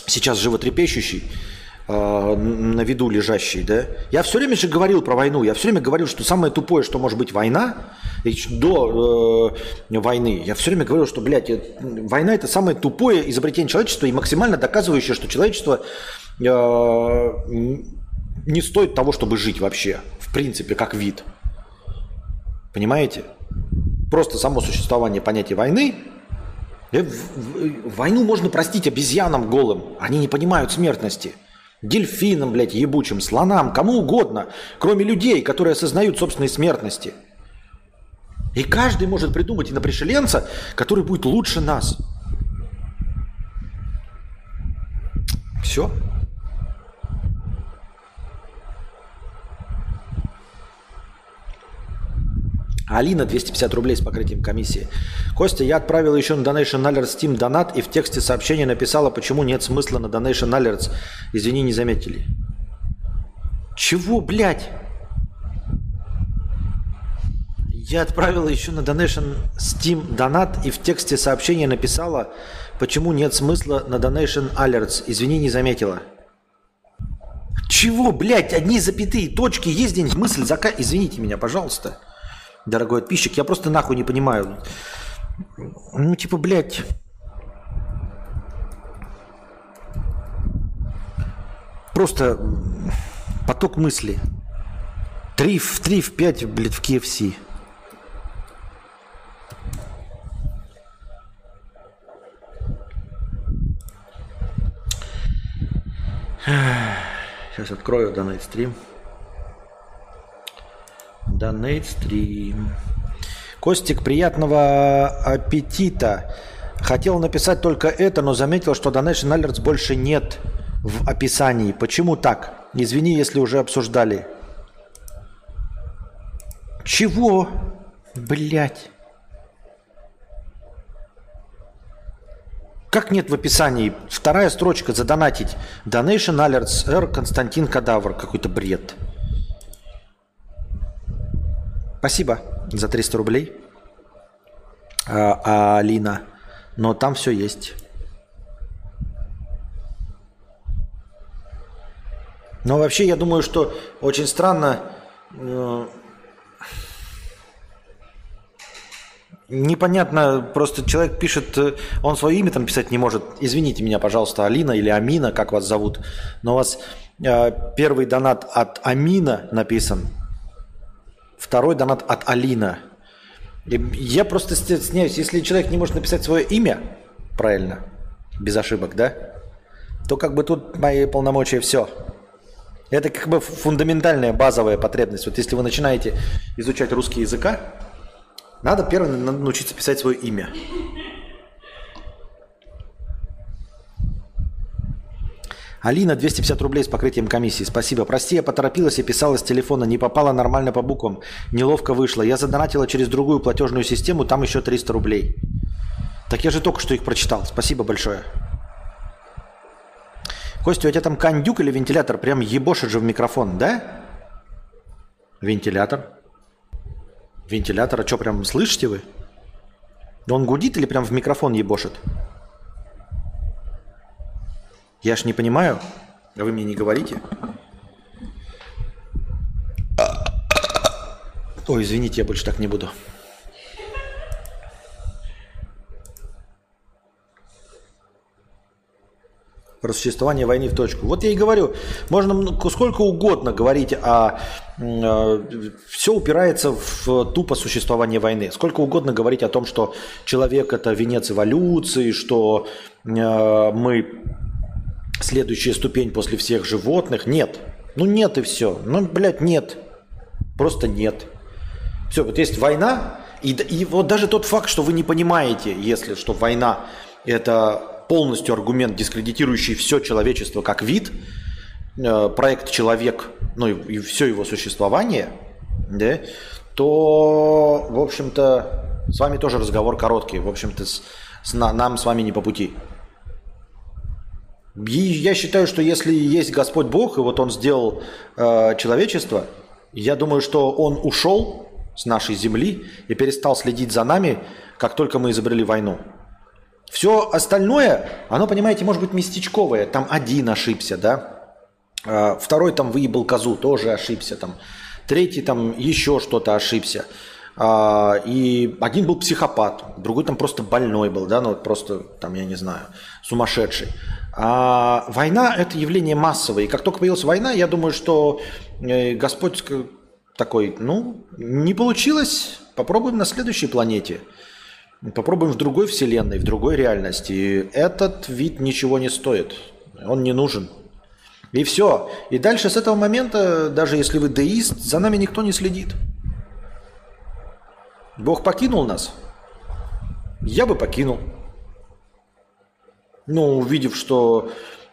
сейчас животрепещущий. Э, на виду лежащий, да? Я все время же говорил про войну. Я все время говорил, что самое тупое, что может быть война, до э, войны, я все время говорил, что, блядь, война это самое тупое изобретение человечества и максимально доказывающее, что человечество э, не стоит того, чтобы жить вообще, в принципе, как вид. Понимаете? Просто само существование понятия войны э, Войну можно простить обезьянам голым. Они не понимают смертности дельфинам, блядь, ебучим, слонам, кому угодно, кроме людей, которые осознают собственной смертности. И каждый может придумать инопришеленца, который будет лучше нас. Все. Алина 250 рублей с покрытием комиссии. Костя, я отправил еще на Donation Alerts Steam донат и в тексте сообщения написала, почему нет смысла на Donation Alerts. Извини, не заметили. Чего, блядь? Я отправила еще на Donation Steam донат и в тексте сообщения написала, почему нет смысла на Donation Alerts. Извини, не заметила. Чего, блядь, одни запятые точки, есть день мысль, зака... Извините меня, пожалуйста дорогой подписчик. Я просто нахуй не понимаю. Ну, типа, блядь. Просто поток мысли. Три в три в пять, блядь, в KFC. Сейчас открою данный стрим. Донейт стрим. Костик, приятного аппетита. Хотел написать только это, но заметил, что Donation Alerts больше нет в описании. Почему так? Извини, если уже обсуждали. Чего? Блять. Как нет в описании? Вторая строчка задонатить. Donation Alerts R Константин Кадавр. Какой-то бред. Спасибо за 300 рублей, а, Алина. Но там все есть. Но вообще я думаю, что очень странно. Э, непонятно, просто человек пишет, э, он свое имя там писать не может. Извините меня, пожалуйста, Алина или Амина, как вас зовут. Но у вас э, первый донат от Амина написан – Второй донат от Алина. Я просто стесняюсь, если человек не может написать свое имя правильно, без ошибок, да, то как бы тут мои полномочия все. Это как бы фундаментальная базовая потребность. Вот если вы начинаете изучать русский языка, надо первым научиться писать свое имя. Алина, 250 рублей с покрытием комиссии. Спасибо. Прости, я поторопилась и писала с телефона. Не попала нормально по буквам. Неловко вышло. Я задонатила через другую платежную систему. Там еще 300 рублей. Так я же только что их прочитал. Спасибо большое. Костя, у тебя там кондюк или вентилятор? Прям ебошит же в микрофон, да? Вентилятор. Вентилятор, а что, прям слышите вы? Он гудит или прям в микрофон ебошит? Я ж не понимаю, а вы мне не говорите. Ой, извините, я больше так не буду. про существование войны в точку. Вот я и говорю, можно сколько угодно говорить о... Э, все упирается в тупо существование войны. Сколько угодно говорить о том, что человек это венец эволюции, что э, мы следующая ступень после всех животных. Нет. Ну нет и все. Ну, блядь, нет. Просто нет. Все, вот есть война, и, и вот даже тот факт, что вы не понимаете, если что война это полностью аргумент, дискредитирующий все человечество как вид, э, проект человек, ну и, и все его существование, да, то, в общем-то, с вами тоже разговор короткий. В общем-то, с, с, нам с вами не по пути. Я считаю, что если есть Господь Бог, и вот Он сделал э, человечество, я думаю, что Он ушел с нашей земли и перестал следить за нами, как только мы изобрели войну. Все остальное, оно, понимаете, может быть местечковое. Там один ошибся, да. А, второй там выебал козу, тоже ошибся там. Третий там еще что-то ошибся. А, и один был психопат, другой там просто больной был, да, ну вот просто там, я не знаю, сумасшедший. А война – это явление массовое. И как только появилась война, я думаю, что э, Господь такой, ну, не получилось, попробуем на следующей планете – Попробуем в другой вселенной, в другой реальности. И этот вид ничего не стоит. Он не нужен. И все. И дальше с этого момента, даже если вы деист, за нами никто не следит. Бог покинул нас. Я бы покинул. Ну, увидев, что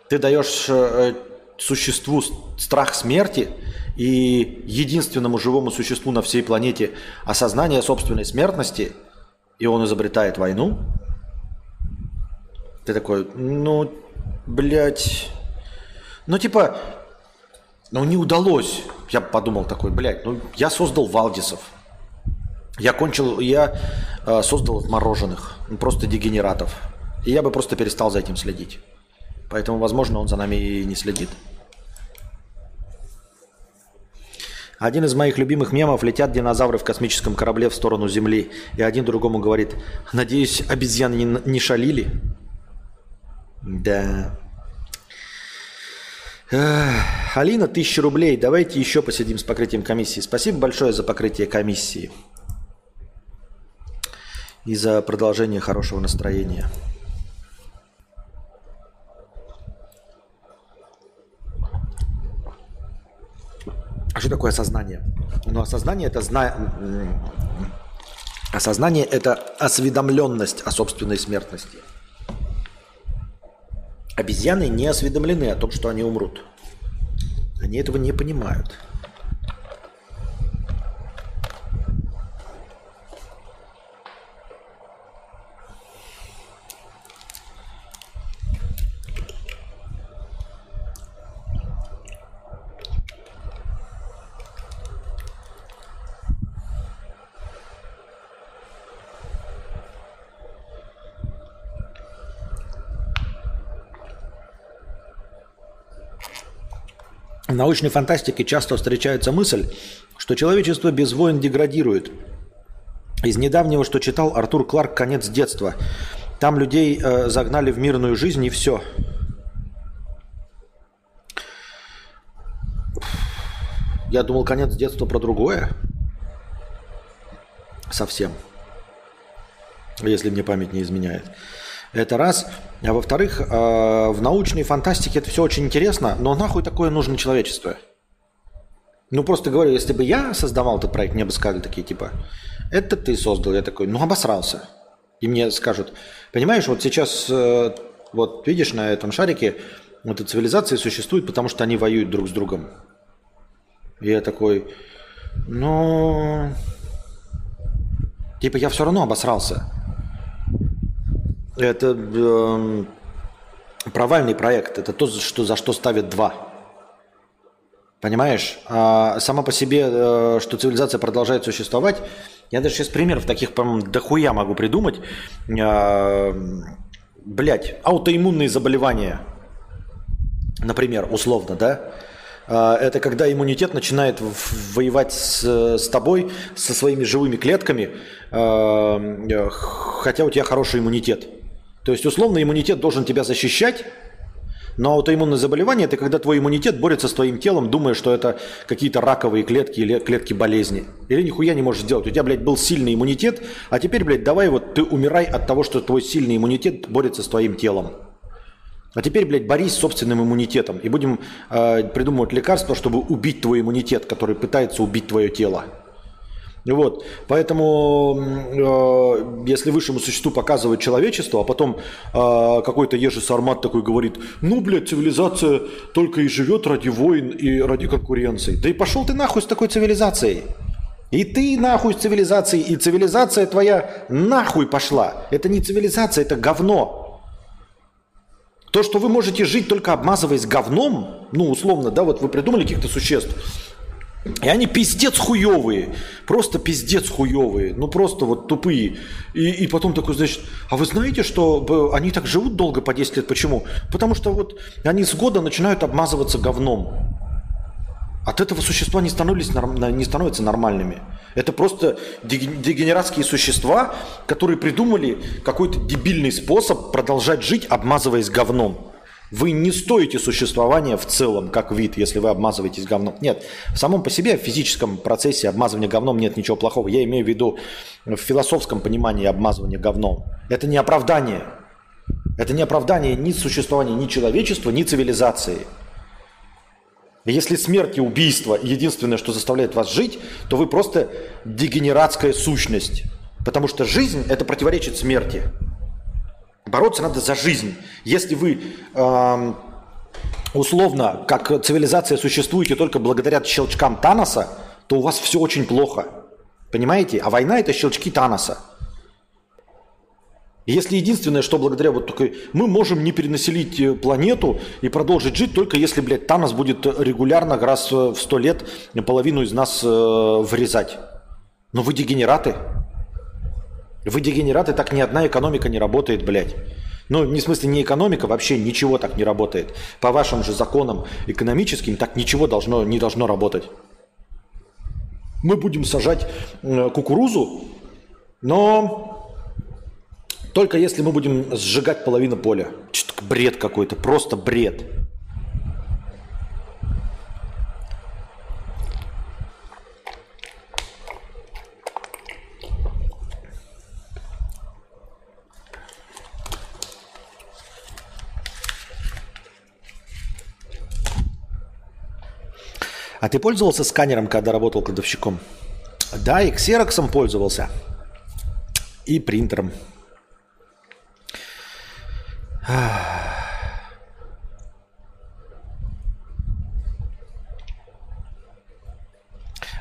ты даешь э, существу страх смерти и единственному живому существу на всей планете осознание собственной смертности – и он изобретает войну, ты такой, ну, блядь, ну, типа, ну, не удалось. Я подумал такой, блядь, ну, я создал Валдисов. Я кончил, я э, создал мороженых, ну, просто дегенератов. И я бы просто перестал за этим следить. Поэтому, возможно, он за нами и не следит. Один из моих любимых мемов летят динозавры в космическом корабле в сторону Земли, и один другому говорит, надеюсь, обезьяны не, не шалили? Да. Эх, Алина, тысяча рублей. Давайте еще посидим с покрытием комиссии. Спасибо большое за покрытие комиссии. И за продолжение хорошего настроения. А что такое осознание? Ну, осознание это зна... Осознание это осведомленность о собственной смертности. Обезьяны не осведомлены о том, что они умрут. Они этого не понимают. Научной фантастике часто встречается мысль, что человечество без войн деградирует. Из недавнего, что читал Артур Кларк «Конец детства». Там людей э, загнали в мирную жизнь и все. Я думал, конец детства про другое. Совсем. Если мне память не изменяет. Это раз. А во-вторых, э, в научной фантастике это все очень интересно, но нахуй такое нужно человечество? Ну, просто говорю, если бы я создавал этот проект, мне бы сказали такие, типа, это ты создал. Я такой, ну, обосрался. И мне скажут, понимаешь, вот сейчас, э, вот видишь, на этом шарике вот эта цивилизация существует, потому что они воюют друг с другом. И я такой, ну, типа, я все равно обосрался. Это э, провальный проект – это то, что, за что ставят два. Понимаешь? А сама по себе, э, что цивилизация продолжает существовать, я даже сейчас примеров таких, по-моему, дохуя могу придумать. А, блять, аутоиммунные заболевания, например, условно, да? А, это когда иммунитет начинает воевать с, с тобой, со своими живыми клетками, а, хотя у тебя хороший иммунитет. То есть, условно, иммунитет должен тебя защищать, но аутоиммунное заболевание – это когда твой иммунитет борется с твоим телом, думая, что это какие-то раковые клетки или клетки болезни. Или нихуя не можешь сделать. У тебя, блядь, был сильный иммунитет, а теперь, блядь, давай вот ты умирай от того, что твой сильный иммунитет борется с твоим телом. А теперь, блядь, борись с собственным иммунитетом. И будем э, придумывать лекарства, чтобы убить твой иммунитет, который пытается убить твое тело. Вот. Поэтому, э, если высшему существу показывать человечество, а потом э, какой-то Ежи Сармат такой говорит, ну, блядь, цивилизация только и живет ради войн и ради конкуренции. Да и пошел ты нахуй с такой цивилизацией. И ты нахуй с цивилизацией, и цивилизация твоя нахуй пошла. Это не цивилизация, это говно. То, что вы можете жить только обмазываясь говном, ну, условно, да, вот вы придумали каких-то существ, и они пиздец хуевые, просто пиздец хуевые, ну просто вот тупые. И, и потом такой, значит, а вы знаете, что они так живут долго по 10 лет? Почему? Потому что вот они с года начинают обмазываться говном. От этого существа не, становились, не становятся нормальными. Это просто дегенератские существа, которые придумали какой-то дебильный способ продолжать жить, обмазываясь говном. Вы не стоите существования в целом, как вид, если вы обмазываетесь говном. Нет, в самом по себе в физическом процессе обмазывания говном нет ничего плохого. Я имею в виду в философском понимании обмазывания говном. Это не оправдание. Это не оправдание ни существования ни человечества, ни цивилизации. если смерть и убийство единственное, что заставляет вас жить, то вы просто дегенератская сущность. Потому что жизнь – это противоречит смерти. Бороться надо за жизнь. Если вы э, условно, как цивилизация, существуете только благодаря щелчкам Таноса, то у вас все очень плохо. Понимаете? А война – это щелчки Таноса. Если единственное, что благодаря вот такой, мы можем не перенаселить э, планету и продолжить жить, только если, блядь, Танос будет регулярно раз в сто лет половину из нас э, врезать. Но вы дегенераты. Вы дегенераты, так ни одна экономика не работает, блядь. Ну, не в смысле не экономика, вообще ничего так не работает. По вашим же законам экономическим так ничего должно, не должно работать. Мы будем сажать э, кукурузу, но только если мы будем сжигать половину поля. Что-то бред какой-то, просто бред. А ты пользовался сканером, когда работал кладовщиком? Да, и ксероксом пользовался. И принтером.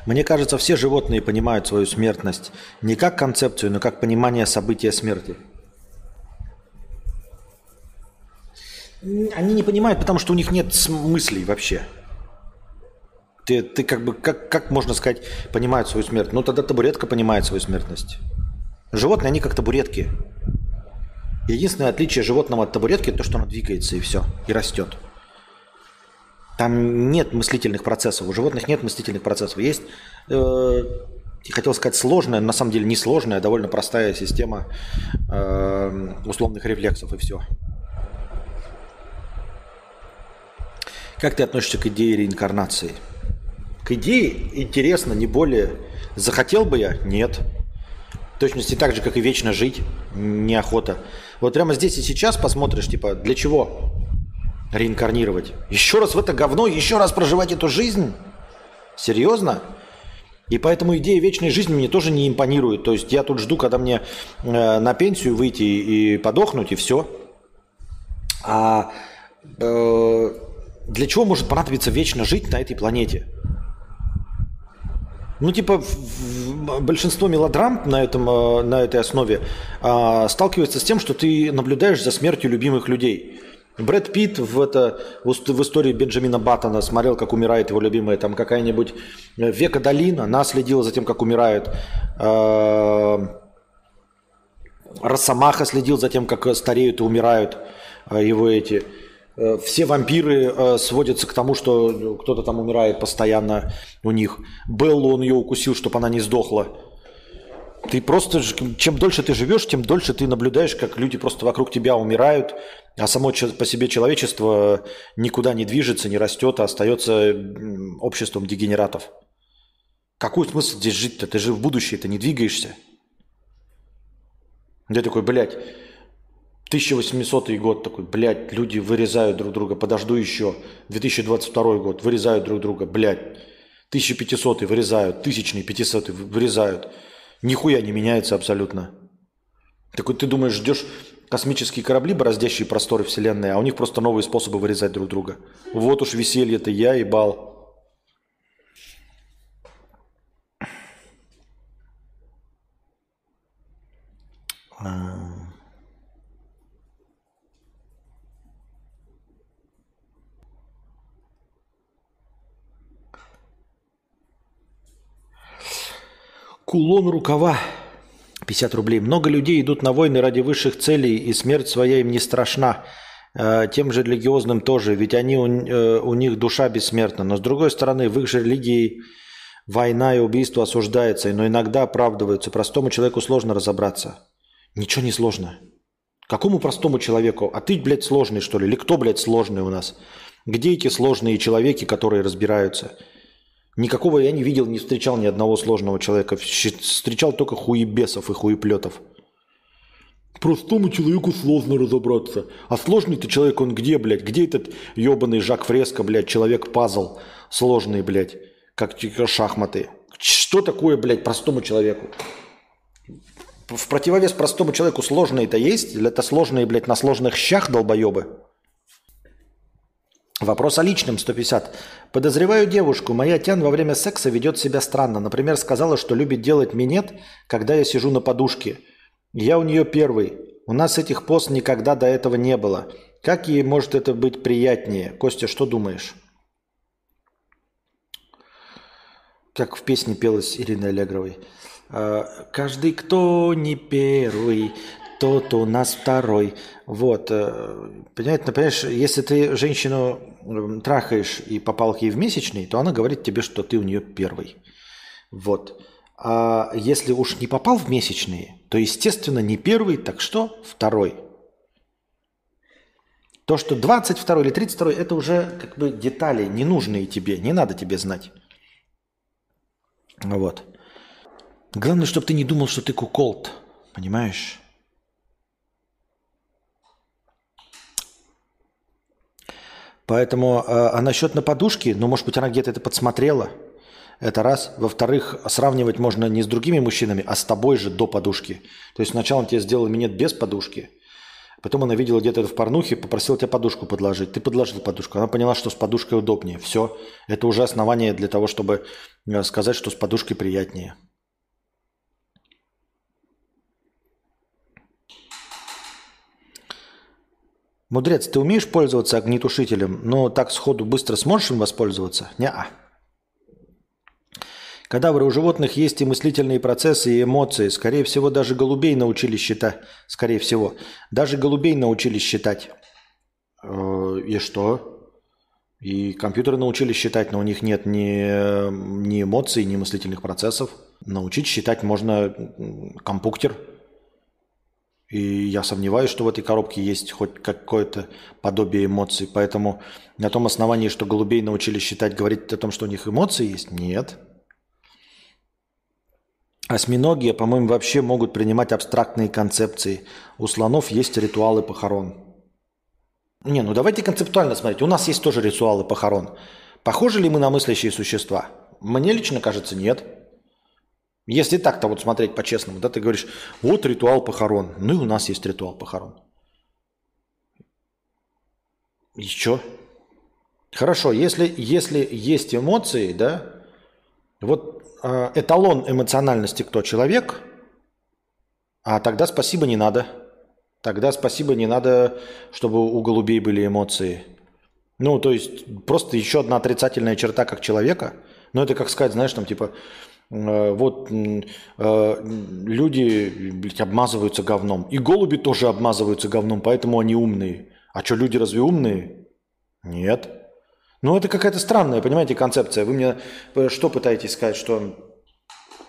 Мне кажется, все животные понимают свою смертность не как концепцию, но как понимание события смерти. Они не понимают, потому что у них нет мыслей вообще. Ты, ты как бы, как, как можно сказать, понимают свою смерть? Ну, тогда табуретка понимает свою смертность. Животные, они как табуретки. Единственное отличие животного от табуретки – то, что оно двигается и все, и растет. Там нет мыслительных процессов. У животных нет мыслительных процессов. Есть, э, хотел сказать, сложная, на самом деле не сложная, а довольно простая система э, условных рефлексов и все. Как ты относишься к идее реинкарнации? К идее интересно, не более. Захотел бы я? Нет. В точности так же, как и вечно жить, неохота. Вот прямо здесь и сейчас посмотришь, типа, для чего реинкарнировать? Еще раз в это говно, еще раз проживать эту жизнь? Серьезно? И поэтому идея вечной жизни мне тоже не импонирует. То есть я тут жду, когда мне э, на пенсию выйти и подохнуть, и все. А э, для чего может понадобиться вечно жить на этой планете? Ну, типа, большинство мелодрам на, этом, на этой основе сталкивается с тем, что ты наблюдаешь за смертью любимых людей. Брэд Питт в, это, в истории Бенджамина Баттона смотрел, как умирает его любимая там какая-нибудь э, Века Долина, она следила за тем, как умирают. Э, Росомаха следил за тем, как стареют и умирают э, его эти. Все вампиры сводятся к тому, что кто-то там умирает постоянно у них. Беллу он ее укусил, чтобы она не сдохла. Ты просто, чем дольше ты живешь, тем дольше ты наблюдаешь, как люди просто вокруг тебя умирают, а само по себе человечество никуда не движется, не растет, а остается обществом дегенератов. Какой смысл здесь жить-то? Ты же в будущее ты не двигаешься. Я такой, блядь, 1800 год такой, блядь, люди вырезают друг друга, подожду еще. 2022 год, вырезают друг друга, блядь. 1500 вырезают, тысячный, 500 вырезают. Нихуя не меняется абсолютно. Так вот ты думаешь, ждешь космические корабли, бороздящие просторы Вселенной, а у них просто новые способы вырезать друг друга. Вот уж веселье-то я и Кулон рукава. 50 рублей. Много людей идут на войны ради высших целей, и смерть своя им не страшна. Э, тем же религиозным тоже, ведь они, у, э, у них душа бессмертна. Но с другой стороны, в их же религии война и убийство осуждается, но иногда оправдываются. Простому человеку сложно разобраться. Ничего не сложно. Какому простому человеку? А ты, блядь, сложный, что ли? Или кто, блядь, сложный у нас? Где эти сложные человеки, которые разбираются? Никакого я не видел, не встречал ни одного сложного человека. Встречал только хуебесов и хуеплетов. Простому человеку сложно разобраться. А сложный-то человек, он где, блядь? Где этот ебаный Жак Фреско, блядь, человек-пазл сложный, блядь, как шахматы? Что такое, блядь, простому человеку? В противовес простому человеку сложные-то есть? Это сложные, блядь, на сложных щах долбоебы? Вопрос о личном 150. Подозреваю девушку. Моя тян во время секса ведет себя странно. Например, сказала, что любит делать минет, когда я сижу на подушке. Я у нее первый. У нас этих пост никогда до этого не было. Как ей может это быть приятнее? Костя, что думаешь? Как в песне пелось Ириной Аллегровой. «А, каждый, кто не первый, тот у нас второй. Вот. Э, понимаете, понимаешь, если ты женщину трахаешь и попал к ей в месячный, то она говорит тебе, что ты у нее первый. Вот. А если уж не попал в месячные, то, естественно, не первый, так что второй. То, что 22 или 32, это уже как бы детали, ненужные тебе, не надо тебе знать. Вот. Главное, чтобы ты не думал, что ты куколт, понимаешь? Поэтому, а, а насчет на подушке, ну, может быть, она где-то это подсмотрела. Это раз. Во-вторых, сравнивать можно не с другими мужчинами, а с тобой же до подушки. То есть сначала он тебе сделал минет без подушки, потом она видела где-то это в порнухе, попросила тебя подушку подложить. Ты подложил подушку. Она поняла, что с подушкой удобнее. Все. Это уже основание для того, чтобы э, сказать, что с подушкой приятнее. Мудрец, ты умеешь пользоваться огнетушителем, но так сходу быстро сможешь им воспользоваться? Не-а. Кадавры у животных есть и мыслительные процессы, и эмоции. Скорее всего, даже голубей научились считать. Скорее всего. Даже голубей научились считать. Э, и что? И компьютеры научились считать, но у них нет ни, ни эмоций, ни мыслительных процессов. Научить считать можно компьютер. И я сомневаюсь, что в этой коробке есть хоть какое-то подобие эмоций. Поэтому на том основании, что голубей научились считать, говорить о том, что у них эмоции есть, нет. Осьминоги, по-моему, вообще могут принимать абстрактные концепции. У слонов есть ритуалы похорон. Не, ну давайте концептуально смотреть. У нас есть тоже ритуалы похорон. Похожи ли мы на мыслящие существа? Мне лично кажется, нет. Если так-то вот смотреть по-честному, да, ты говоришь, вот ритуал похорон. Ну и у нас есть ритуал похорон. Что? Хорошо, если, если есть эмоции, да, вот э, эталон эмоциональности кто? Человек? А тогда спасибо не надо. Тогда спасибо, не надо, чтобы у голубей были эмоции. Ну, то есть просто еще одна отрицательная черта как человека. Ну, это как сказать, знаешь, там типа, вот э, люди блядь, обмазываются говном. И голуби тоже обмазываются говном, поэтому они умные. А что, люди разве умные? Нет. Ну, это какая-то странная, понимаете, концепция. Вы мне э, что пытаетесь сказать, что,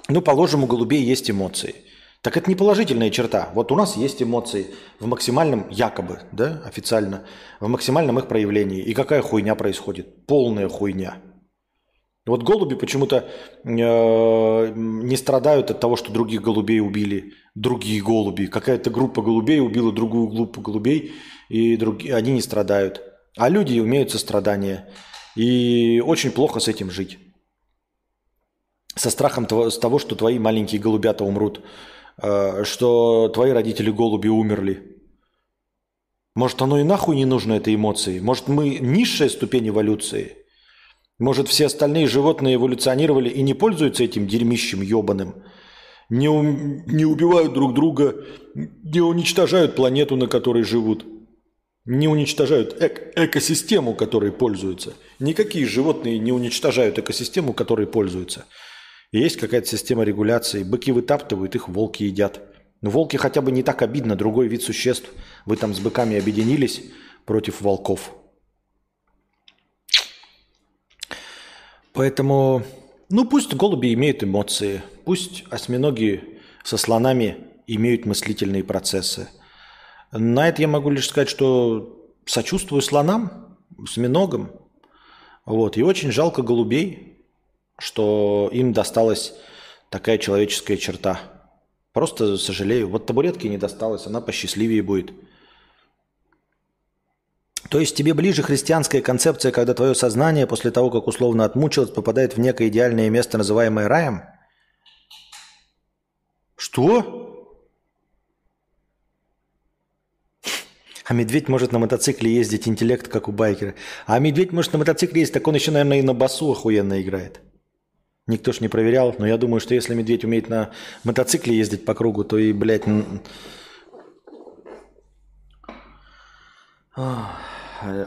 ну, положим, у голубей есть эмоции – так это не положительная черта. Вот у нас есть эмоции в максимальном, якобы, да, официально, в максимальном их проявлении. И какая хуйня происходит? Полная хуйня. Вот голуби почему-то э, не страдают от того, что других голубей убили другие голуби. Какая-то группа голубей убила другую группу голубей, и другие, они не страдают. А люди умеют сострадание. И очень плохо с этим жить. Со страхом того, что твои маленькие голубята умрут. Э, что твои родители голуби умерли. Может, оно и нахуй не нужно этой эмоции? Может, мы низшая ступень эволюции? Может, все остальные животные эволюционировали и не пользуются этим дерьмищем ебаным? Не, у... не убивают друг друга, не уничтожают планету, на которой живут, не уничтожают эк экосистему, которой пользуются. Никакие животные не уничтожают экосистему, которой пользуются. Есть какая-то система регуляции. Быки вытаптывают, их волки едят. Но волки хотя бы не так обидно, другой вид существ. Вы там с быками объединились против волков. Поэтому, ну пусть голуби имеют эмоции, пусть осьминоги со слонами имеют мыслительные процессы. На это я могу лишь сказать, что сочувствую слонам, осьминогам. Вот. И очень жалко голубей, что им досталась такая человеческая черта. Просто сожалею. Вот табуретке не досталось, она посчастливее будет. То есть тебе ближе христианская концепция, когда твое сознание после того, как условно отмучилось, попадает в некое идеальное место, называемое раем? Что? А медведь может на мотоцикле ездить, интеллект, как у байкера. А медведь может на мотоцикле ездить, так он еще, наверное, и на басу охуенно играет. Никто ж не проверял, но я думаю, что если медведь умеет на мотоцикле ездить по кругу, то и, блядь...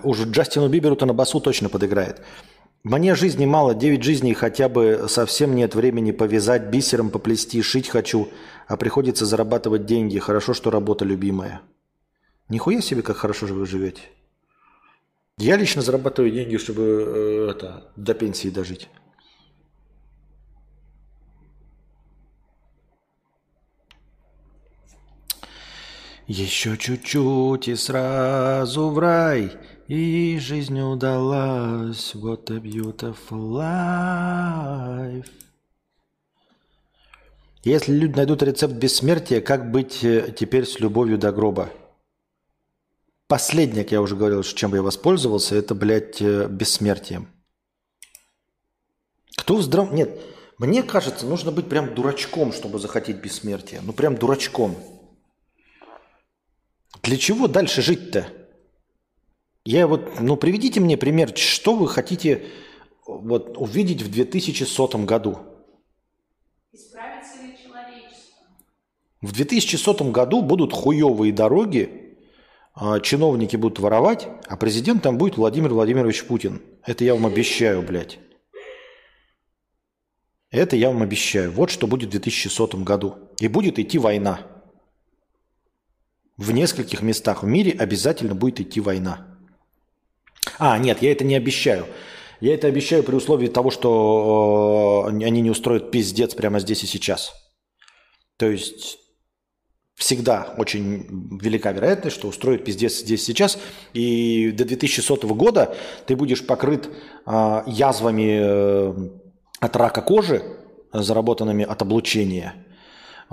Уже Джастину Биберу-то на басу точно подыграет. Мне жизни мало, 9 жизней хотя бы совсем нет времени повязать, бисером поплести, шить хочу, а приходится зарабатывать деньги. Хорошо, что работа любимая. Нихуя себе, как хорошо же вы живете. Я лично зарабатываю деньги, чтобы э, это, до пенсии дожить. Еще чуть-чуть и сразу в рай, и жизнь удалась. What a beautiful life. Если люди найдут рецепт бессмертия, как быть э, теперь с любовью до гроба? Последнее, как я уже говорил, чем бы я воспользовался, это, блядь, э, бессмертием. Кто в здравом... Нет, мне кажется, нужно быть прям дурачком, чтобы захотеть бессмертия. Ну, прям дурачком. Для чего дальше жить-то? Я вот, ну, приведите мне пример, что вы хотите вот, увидеть в 2100 году? Исправится ли человечество? В 2100 году будут хуевые дороги, а, чиновники будут воровать, а президентом будет Владимир Владимирович Путин. Это я вам обещаю, блядь. Это я вам обещаю. Вот что будет в 2100 году. И будет идти война в нескольких местах в мире обязательно будет идти война. А, нет, я это не обещаю. Я это обещаю при условии того, что э, они не устроят пиздец прямо здесь и сейчас. То есть всегда очень велика вероятность, что устроят пиздец здесь сейчас. И до 2100 года ты будешь покрыт э, язвами э, от рака кожи, заработанными от облучения –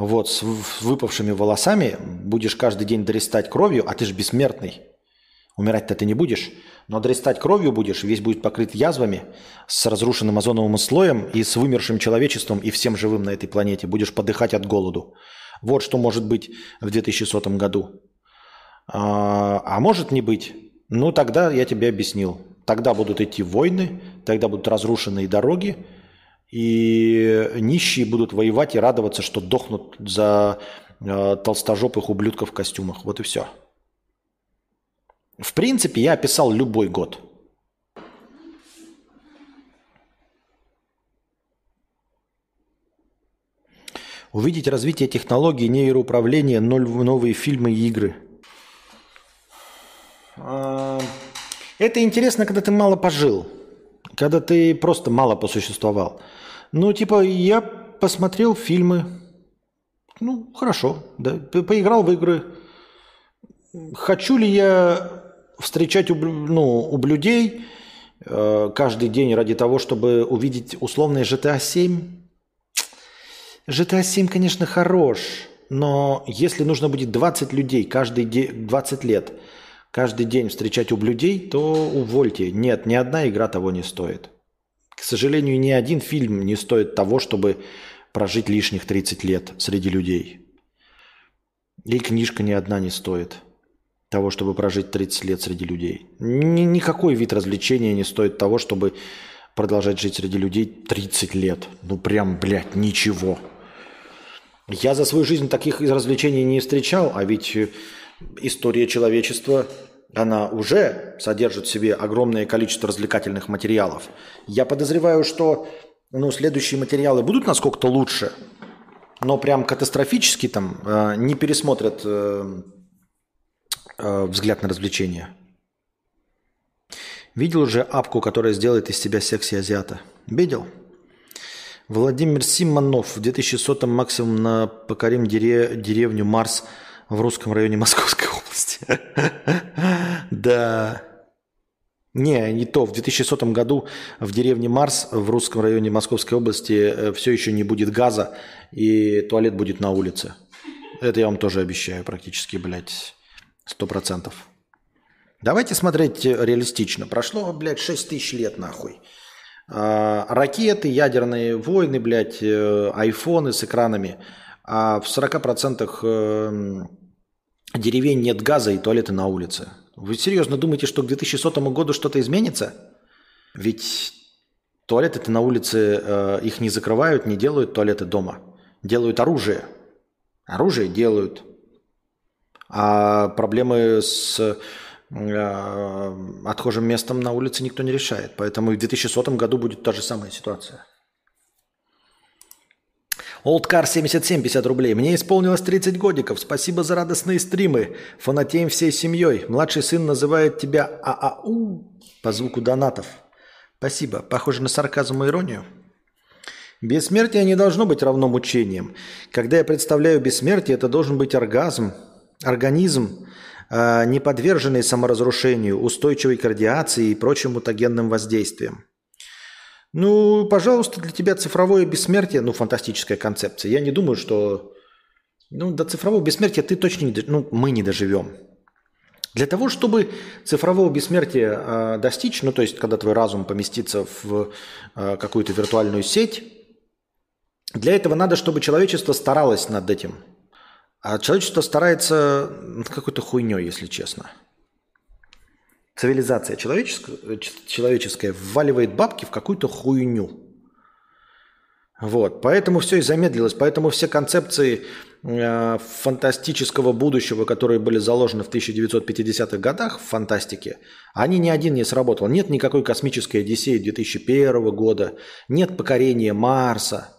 вот, с выпавшими волосами, будешь каждый день дорестать кровью, а ты же бессмертный. Умирать-то ты не будешь, но дорестать кровью будешь, весь будет покрыт язвами, с разрушенным озоновым слоем и с вымершим человечеством и всем живым на этой планете. Будешь подыхать от голоду. Вот что может быть в 2100 году. А, а может не быть. Ну, тогда я тебе объяснил. Тогда будут идти войны, тогда будут разрушенные дороги, и нищие будут воевать и радоваться, что дохнут за э, толстожопых ублюдков в костюмах. Вот и все. В принципе, я описал любой год. Увидеть развитие технологий нейроуправления, новые фильмы и игры. А, это интересно, когда ты мало пожил. Когда ты просто мало посуществовал. Ну, типа, я посмотрел фильмы. Ну, хорошо. Да, поиграл в игры. Хочу ли я встречать ну, ублюдей э, каждый день ради того, чтобы увидеть условное GTA 7? GTA 7, конечно, хорош, но если нужно будет 20 людей каждый день, 20 лет, каждый день встречать ублюдей, то увольте. Нет, ни одна игра того не стоит. К сожалению, ни один фильм не стоит того, чтобы прожить лишних 30 лет среди людей. И книжка ни одна не стоит того, чтобы прожить 30 лет среди людей. Ни, никакой вид развлечения не стоит того, чтобы продолжать жить среди людей 30 лет. Ну прям, блядь, ничего. Я за свою жизнь таких развлечений не встречал, а ведь э, история человечества, она уже содержит в себе огромное количество развлекательных материалов. Я подозреваю, что ну, следующие материалы будут насколько-то лучше, но прям катастрофически там э, не пересмотрят э, э, взгляд на развлечения. Видел уже апку, которая сделает из себя секси-азиата? Видел? Владимир Симонов в 2100 максимум на покорим дере, деревню Марс в русском районе Московской области. Да. Не, не то. В 2100 году в деревне Марс в русском районе Московской области э, все еще не будет газа, и туалет будет на улице. Это я вам тоже обещаю практически, блядь, сто процентов. Давайте смотреть реалистично. Прошло, блядь, 6 тысяч лет, нахуй. А, ракеты, ядерные войны, блядь, э, айфоны с экранами. А в 40% э, деревень нет газа и туалеты на улице. Вы серьезно думаете, что к 2100 году что-то изменится? Ведь туалеты-то на улице, э, их не закрывают, не делают туалеты дома. Делают оружие. Оружие делают. А проблемы с Э, отхожим местом на улице никто не решает. Поэтому и в 2100 году будет та же самая ситуация. Олдкар 77, 50 рублей. Мне исполнилось 30 годиков. Спасибо за радостные стримы. Фанатеем всей семьей. Младший сын называет тебя ААУ по звуку донатов. Спасибо. Похоже на сарказм и иронию. Бессмертие не должно быть равно мучением. Когда я представляю бессмертие, это должен быть оргазм, организм, а, не подверженные саморазрушению, устойчивой к радиации и прочим мутагенным воздействиям. Ну, пожалуйста, для тебя цифровое бессмертие, ну, фантастическая концепция. Я не думаю, что... Ну, до цифрового бессмертия ты точно не... Ну, мы не доживем. Для того, чтобы цифрового бессмертия э, достичь, ну, то есть, когда твой разум поместится в э, какую-то виртуальную сеть, для этого надо, чтобы человечество старалось над этим – а человечество старается над какой-то хуйней, если честно. Цивилизация человеческая, человеческая вваливает бабки в какую-то хуйню. Вот, поэтому все и замедлилось, поэтому все концепции э, фантастического будущего, которые были заложены в 1950-х годах в фантастике, они ни один не сработал. Нет никакой космической Одиссеи 2001 года, нет покорения Марса,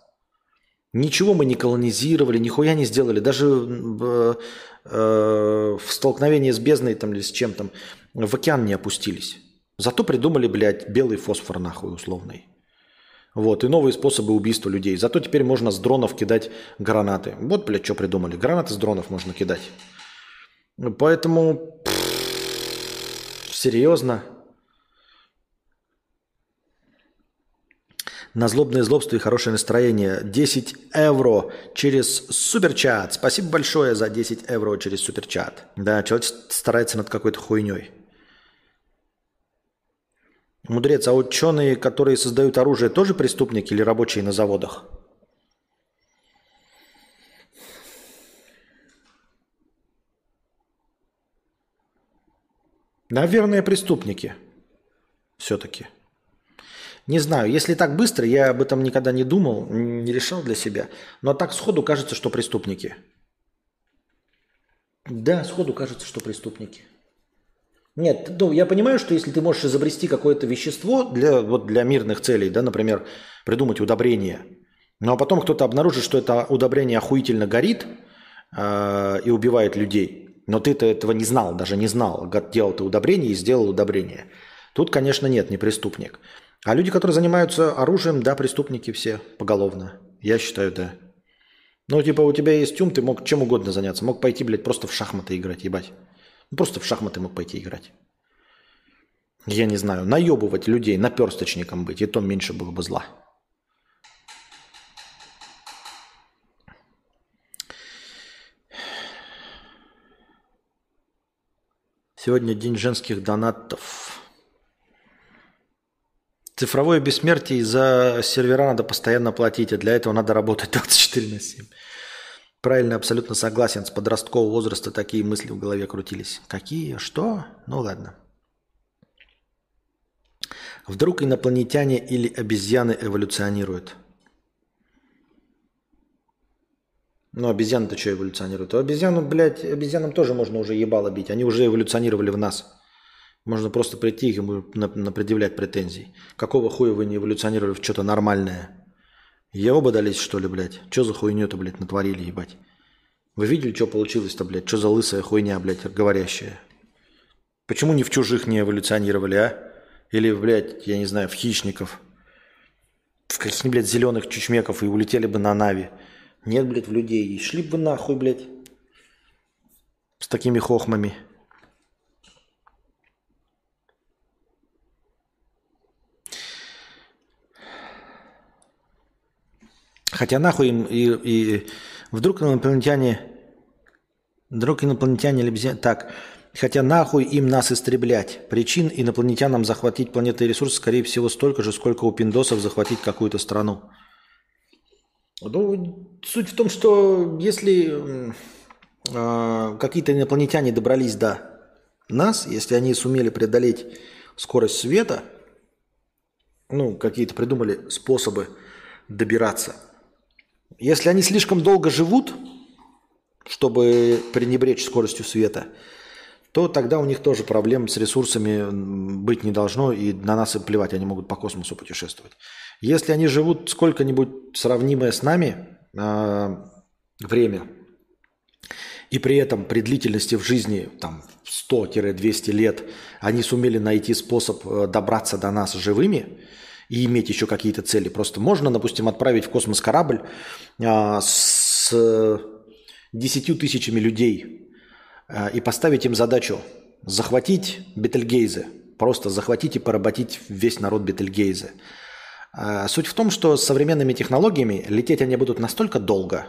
Ничего мы не колонизировали, нихуя не сделали. Даже в, э, в столкновении с бездной там, или с чем там в океан не опустились. Зато придумали, блядь, белый фосфор нахуй условный. Вот, и новые способы убийства людей. Зато теперь можно с дронов кидать гранаты. Вот, блядь, что придумали. Гранаты с дронов можно кидать. Поэтому, серьезно, на злобное злобство и хорошее настроение. 10 евро через суперчат. Спасибо большое за 10 евро через суперчат. Да, человек старается над какой-то хуйней. Мудрец, а ученые, которые создают оружие, тоже преступники или рабочие на заводах? Наверное, преступники. Все-таки. Не знаю, если так быстро, я об этом никогда не думал, не решал для себя. Но так сходу кажется, что преступники. Да, сходу кажется, что преступники. Нет, ну, я понимаю, что если ты можешь изобрести какое-то вещество для, вот для мирных целей, да, например, придумать удобрение, ну а потом кто-то обнаружит, что это удобрение охуительно горит э, и убивает людей, но ты-то этого не знал, даже не знал, делал ты удобрение и сделал удобрение. Тут, конечно, нет, не преступник. А люди, которые занимаются оружием, да, преступники все поголовно. Я считаю, да. Ну, типа, у тебя есть ум, ты мог чем угодно заняться. Мог пойти, блядь, просто в шахматы играть, ебать. Ну, просто в шахматы мог пойти играть. Я не знаю, наебывать людей, наперсточником быть, и то меньше было бы зла. Сегодня день женских донатов. Цифровое бессмертие за сервера надо постоянно платить, а для этого надо работать 24 на 7. Правильно, абсолютно согласен. С подросткового возраста такие мысли в голове крутились. Какие? Что? Ну ладно. Вдруг инопланетяне или обезьяны эволюционируют? Ну, обезьяны-то что эволюционируют? Обезьяну, блядь, обезьянам тоже можно уже ебало бить. Они уже эволюционировали в нас. Можно просто прийти и ему предъявлять претензий. Какого хуя вы не эволюционировали в что-то нормальное? Я оба дались, что ли, блядь? Что за хуйню-то, блядь, натворили, ебать? Вы видели, что получилось-то, блядь? Что за лысая хуйня, блядь, говорящая? Почему не в чужих не эволюционировали, а? Или, блядь, я не знаю, в хищников? В каких-нибудь, блядь, зеленых чучмеков и улетели бы на Нави. Нет, блядь, в людей. И шли бы нахуй, блядь. С такими хохмами. Хотя нахуй им и, и вдруг инопланетяне, вдруг инопланетяне обезьяны, так, хотя нахуй им нас истреблять. Причин инопланетянам захватить планеты и ресурсы, скорее всего, столько же, сколько у пиндосов захватить какую-то страну. Ну, суть в том, что если э, какие-то инопланетяне добрались до нас, если они сумели преодолеть скорость света, ну, какие-то придумали способы добираться – если они слишком долго живут, чтобы пренебречь скоростью света, то тогда у них тоже проблем с ресурсами быть не должно, и на нас и плевать, они могут по космосу путешествовать. Если они живут сколько-нибудь сравнимое с нами э, время, и при этом при длительности в жизни там 100-200 лет они сумели найти способ э, добраться до нас живыми, и иметь еще какие-то цели. Просто можно, допустим, отправить в космос корабль а, с десятью тысячами людей а, и поставить им задачу захватить Бетельгейзе, просто захватить и поработить весь народ Бетельгейзе. А, суть в том, что с современными технологиями лететь они будут настолько долго,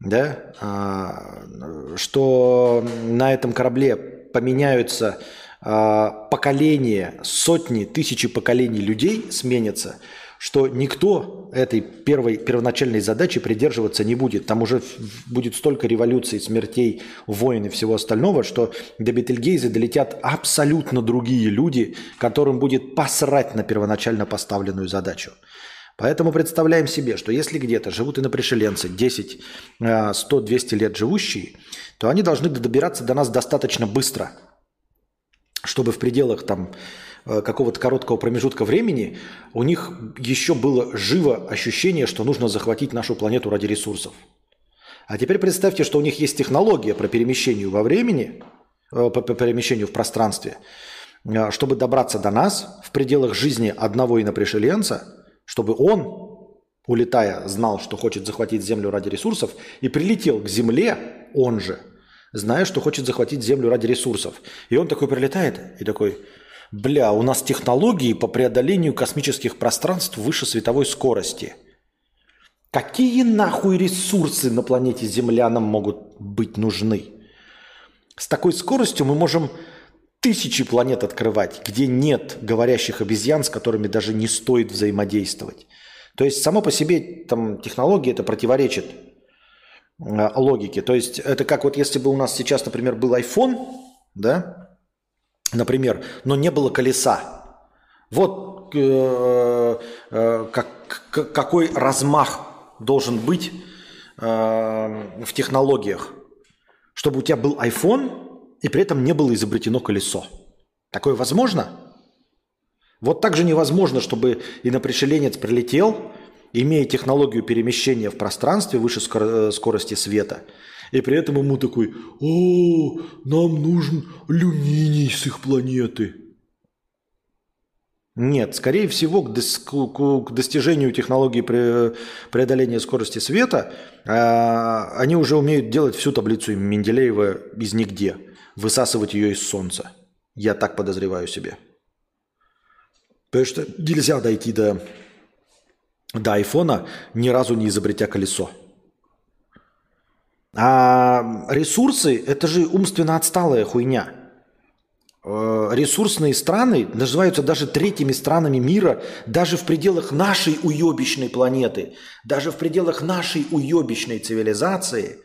да, а, что на этом корабле поменяются поколения, сотни, тысячи поколений людей сменятся, что никто этой первой, первоначальной задачи придерживаться не будет. Там уже будет столько революций, смертей, войн и всего остального, что до Бетельгейза долетят абсолютно другие люди, которым будет посрать на первоначально поставленную задачу. Поэтому представляем себе, что если где-то живут инопришеленцы, 10, 100, 200 лет живущие, то они должны добираться до нас достаточно быстро – чтобы в пределах там э, какого-то короткого промежутка времени у них еще было живо ощущение, что нужно захватить нашу планету ради ресурсов. А теперь представьте, что у них есть технология про перемещение во времени, э, по перемещению в пространстве, э, чтобы добраться до нас в пределах жизни одного инопришеленца, чтобы он, улетая, знал, что хочет захватить Землю ради ресурсов, и прилетел к Земле, он же – зная, что хочет захватить Землю ради ресурсов. И он такой прилетает и такой, бля, у нас технологии по преодолению космических пространств выше световой скорости. Какие нахуй ресурсы на планете Земля нам могут быть нужны? С такой скоростью мы можем тысячи планет открывать, где нет говорящих обезьян, с которыми даже не стоит взаимодействовать. То есть само по себе там технология это противоречит Э, логики. То есть это как вот если бы у нас сейчас, например, был iPhone, да, например, но не было колеса. Вот э, э, как, какой размах должен быть э, в технологиях, чтобы у тебя был iPhone и при этом не было изобретено колесо. Такое возможно? Вот так же невозможно, чтобы инопришеленец прилетел, имея технологию перемещения в пространстве выше э, скорости света, и при этом ему такой «О, нам нужен алюминий с их планеты». Нет, скорее всего, к, дос- к достижению технологии пре- преодоления скорости света э- они уже умеют делать всю таблицу Менделеева из нигде, высасывать ее из Солнца. Я так подозреваю себе. Потому что нельзя дойти до до айфона, ни разу не изобретя колесо. А ресурсы – это же умственно отсталая хуйня. Э, ресурсные страны называются даже третьими странами мира, даже в пределах нашей уебищной планеты, даже в пределах нашей уебищной цивилизации.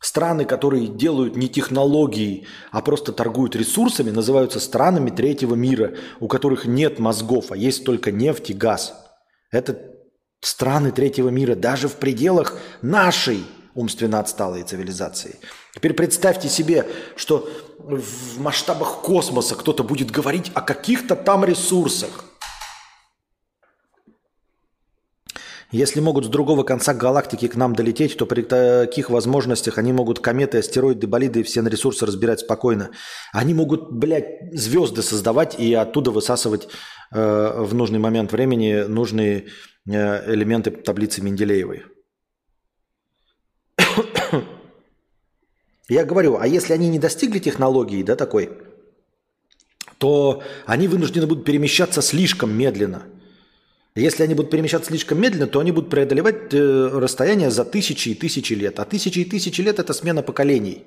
Страны, которые делают не технологии, а просто торгуют ресурсами, называются странами третьего мира, у которых нет мозгов, а есть только нефть и газ. Это страны третьего мира, даже в пределах нашей умственно отсталой цивилизации. Теперь представьте себе, что в масштабах космоса кто-то будет говорить о каких-то там ресурсах. Если могут с другого конца галактики к нам долететь, то при таких возможностях они могут кометы, астероиды, болиды и все на ресурсы разбирать спокойно. Они могут, блядь, звезды создавать и оттуда высасывать э, в нужный момент времени нужные Э, элементы таблицы Менделеевой. Я говорю, а если они не достигли технологии, да, такой, то они вынуждены будут перемещаться слишком медленно. Если они будут перемещаться слишком медленно, то они будут преодолевать э, расстояние за тысячи и тысячи лет. А тысячи и тысячи лет – это смена поколений.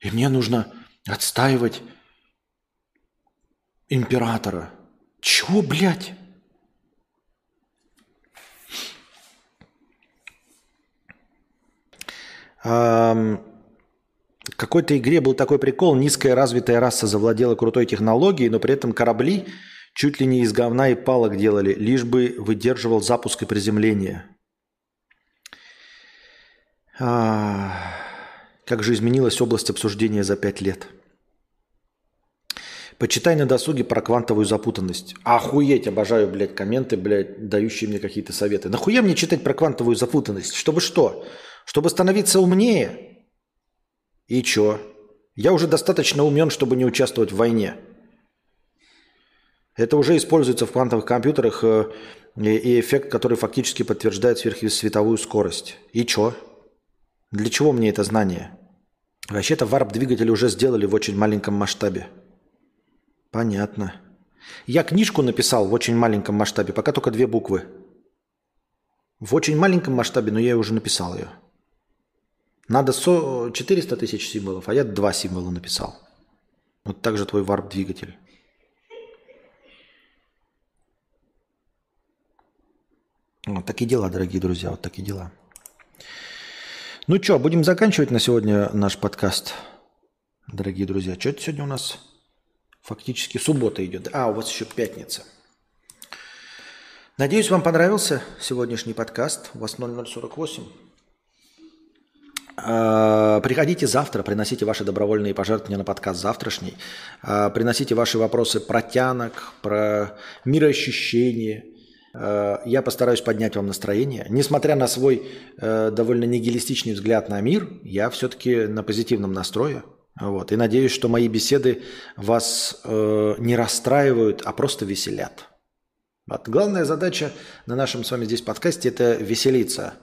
и мне нужно отстаивать императора. Чего, блядь? В какой-то игре был такой прикол, низкая развитая раса завладела крутой технологией, но при этом корабли чуть ли не из говна и палок делали, лишь бы выдерживал запуск и приземление. А, как же изменилась область обсуждения за пять лет. Почитай на досуге про квантовую запутанность. Охуеть, обожаю, блядь, комменты, блядь, дающие мне какие-то советы. Нахуя мне читать про квантовую запутанность? Чтобы что? Чтобы становиться умнее? И чё? Я уже достаточно умен, чтобы не участвовать в войне. Это уже используется в квантовых компьютерах э, и эффект, который фактически подтверждает сверхсветовую скорость. И чё? Для чего мне это знание? Вообще-то варп-двигатели уже сделали в очень маленьком масштабе. Понятно. Я книжку написал в очень маленьком масштабе, пока только две буквы. В очень маленьком масштабе, но я уже написал ее. Надо 400 тысяч символов, а я два символа написал. Вот так же твой варп-двигатель. Вот такие дела, дорогие друзья, вот такие дела. Ну что, будем заканчивать на сегодня наш подкаст, дорогие друзья. Что это сегодня у нас? Фактически суббота идет. А, у вас еще пятница. Надеюсь, вам понравился сегодняшний подкаст. У вас 0048. А, приходите завтра, приносите ваши добровольные пожертвования на подкаст завтрашний. А, приносите ваши вопросы про тянок, про мироощущение. А, я постараюсь поднять вам настроение. Несмотря на свой э, довольно нигилистичный взгляд на мир, я все-таки на позитивном настрое. Вот. И надеюсь, что мои беседы вас э, не расстраивают, а просто веселят. Вот. Главная задача на нашем с вами здесь подкасте – это веселиться.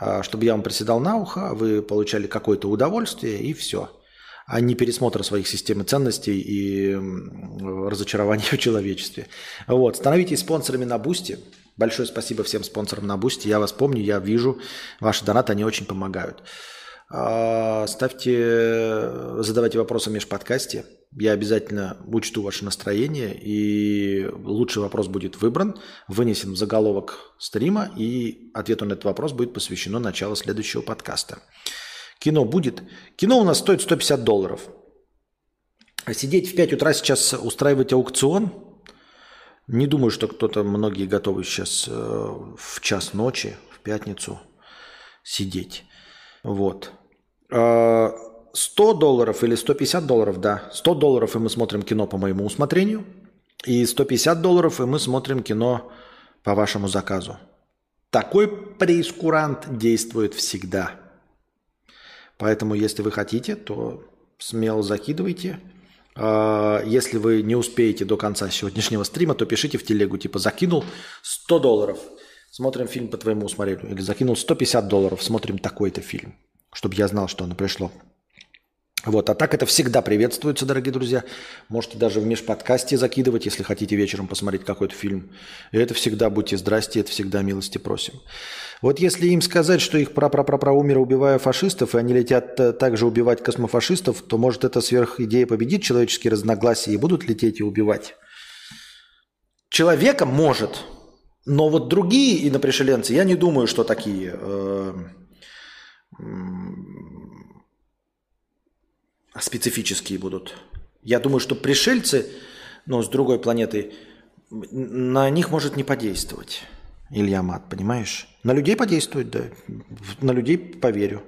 Э, чтобы я вам приседал на ухо, вы получали какое-то удовольствие и все. А не пересмотр своих систем ценностей и разочарования в человечестве. Вот. Становитесь спонсорами на Бусти. Большое спасибо всем спонсорам на Бусти. Я вас помню, я вижу ваши донаты, они очень помогают. А, ставьте, задавайте вопросы в межподкасте. Я обязательно учту ваше настроение, и лучший вопрос будет выбран, вынесен в заголовок стрима, и ответу на этот вопрос будет посвящено началу следующего подкаста. Кино будет? Кино у нас стоит 150 долларов. А сидеть в 5 утра сейчас устраивать аукцион, не думаю, что кто-то, многие готовы сейчас э, в час ночи, в пятницу сидеть. Вот. 100 а, долларов или 150 долларов, да. 100 долларов, и мы смотрим кино по моему усмотрению. И 150 долларов, и мы смотрим кино по вашему заказу. Такой прейскурант действует всегда. Поэтому, если вы хотите, то смело закидывайте. А, если вы не успеете до конца сегодняшнего стрима, то пишите в телегу, типа закинул 100 долларов, смотрим фильм по твоему усмотрению. Или закинул 150 долларов, смотрим такой-то фильм чтобы я знал, что оно пришло. Вот, а так это всегда приветствуется, дорогие друзья. Можете даже в межподкасте закидывать, если хотите вечером посмотреть какой-то фильм. И это всегда будьте здрасте, это всегда милости просим. Вот если им сказать, что их пра-пра-пра умер, убивая фашистов, и они летят э, также убивать космофашистов, то может эта сверхидея победит человеческие разногласия и будут лететь и убивать? Человека может, но вот другие инопришеленцы, я не думаю, что такие... Э- специфические будут. Я думаю, что пришельцы, но с другой планеты, на них может не подействовать Илья Мат, понимаешь? На людей подействует, да. На людей поверю.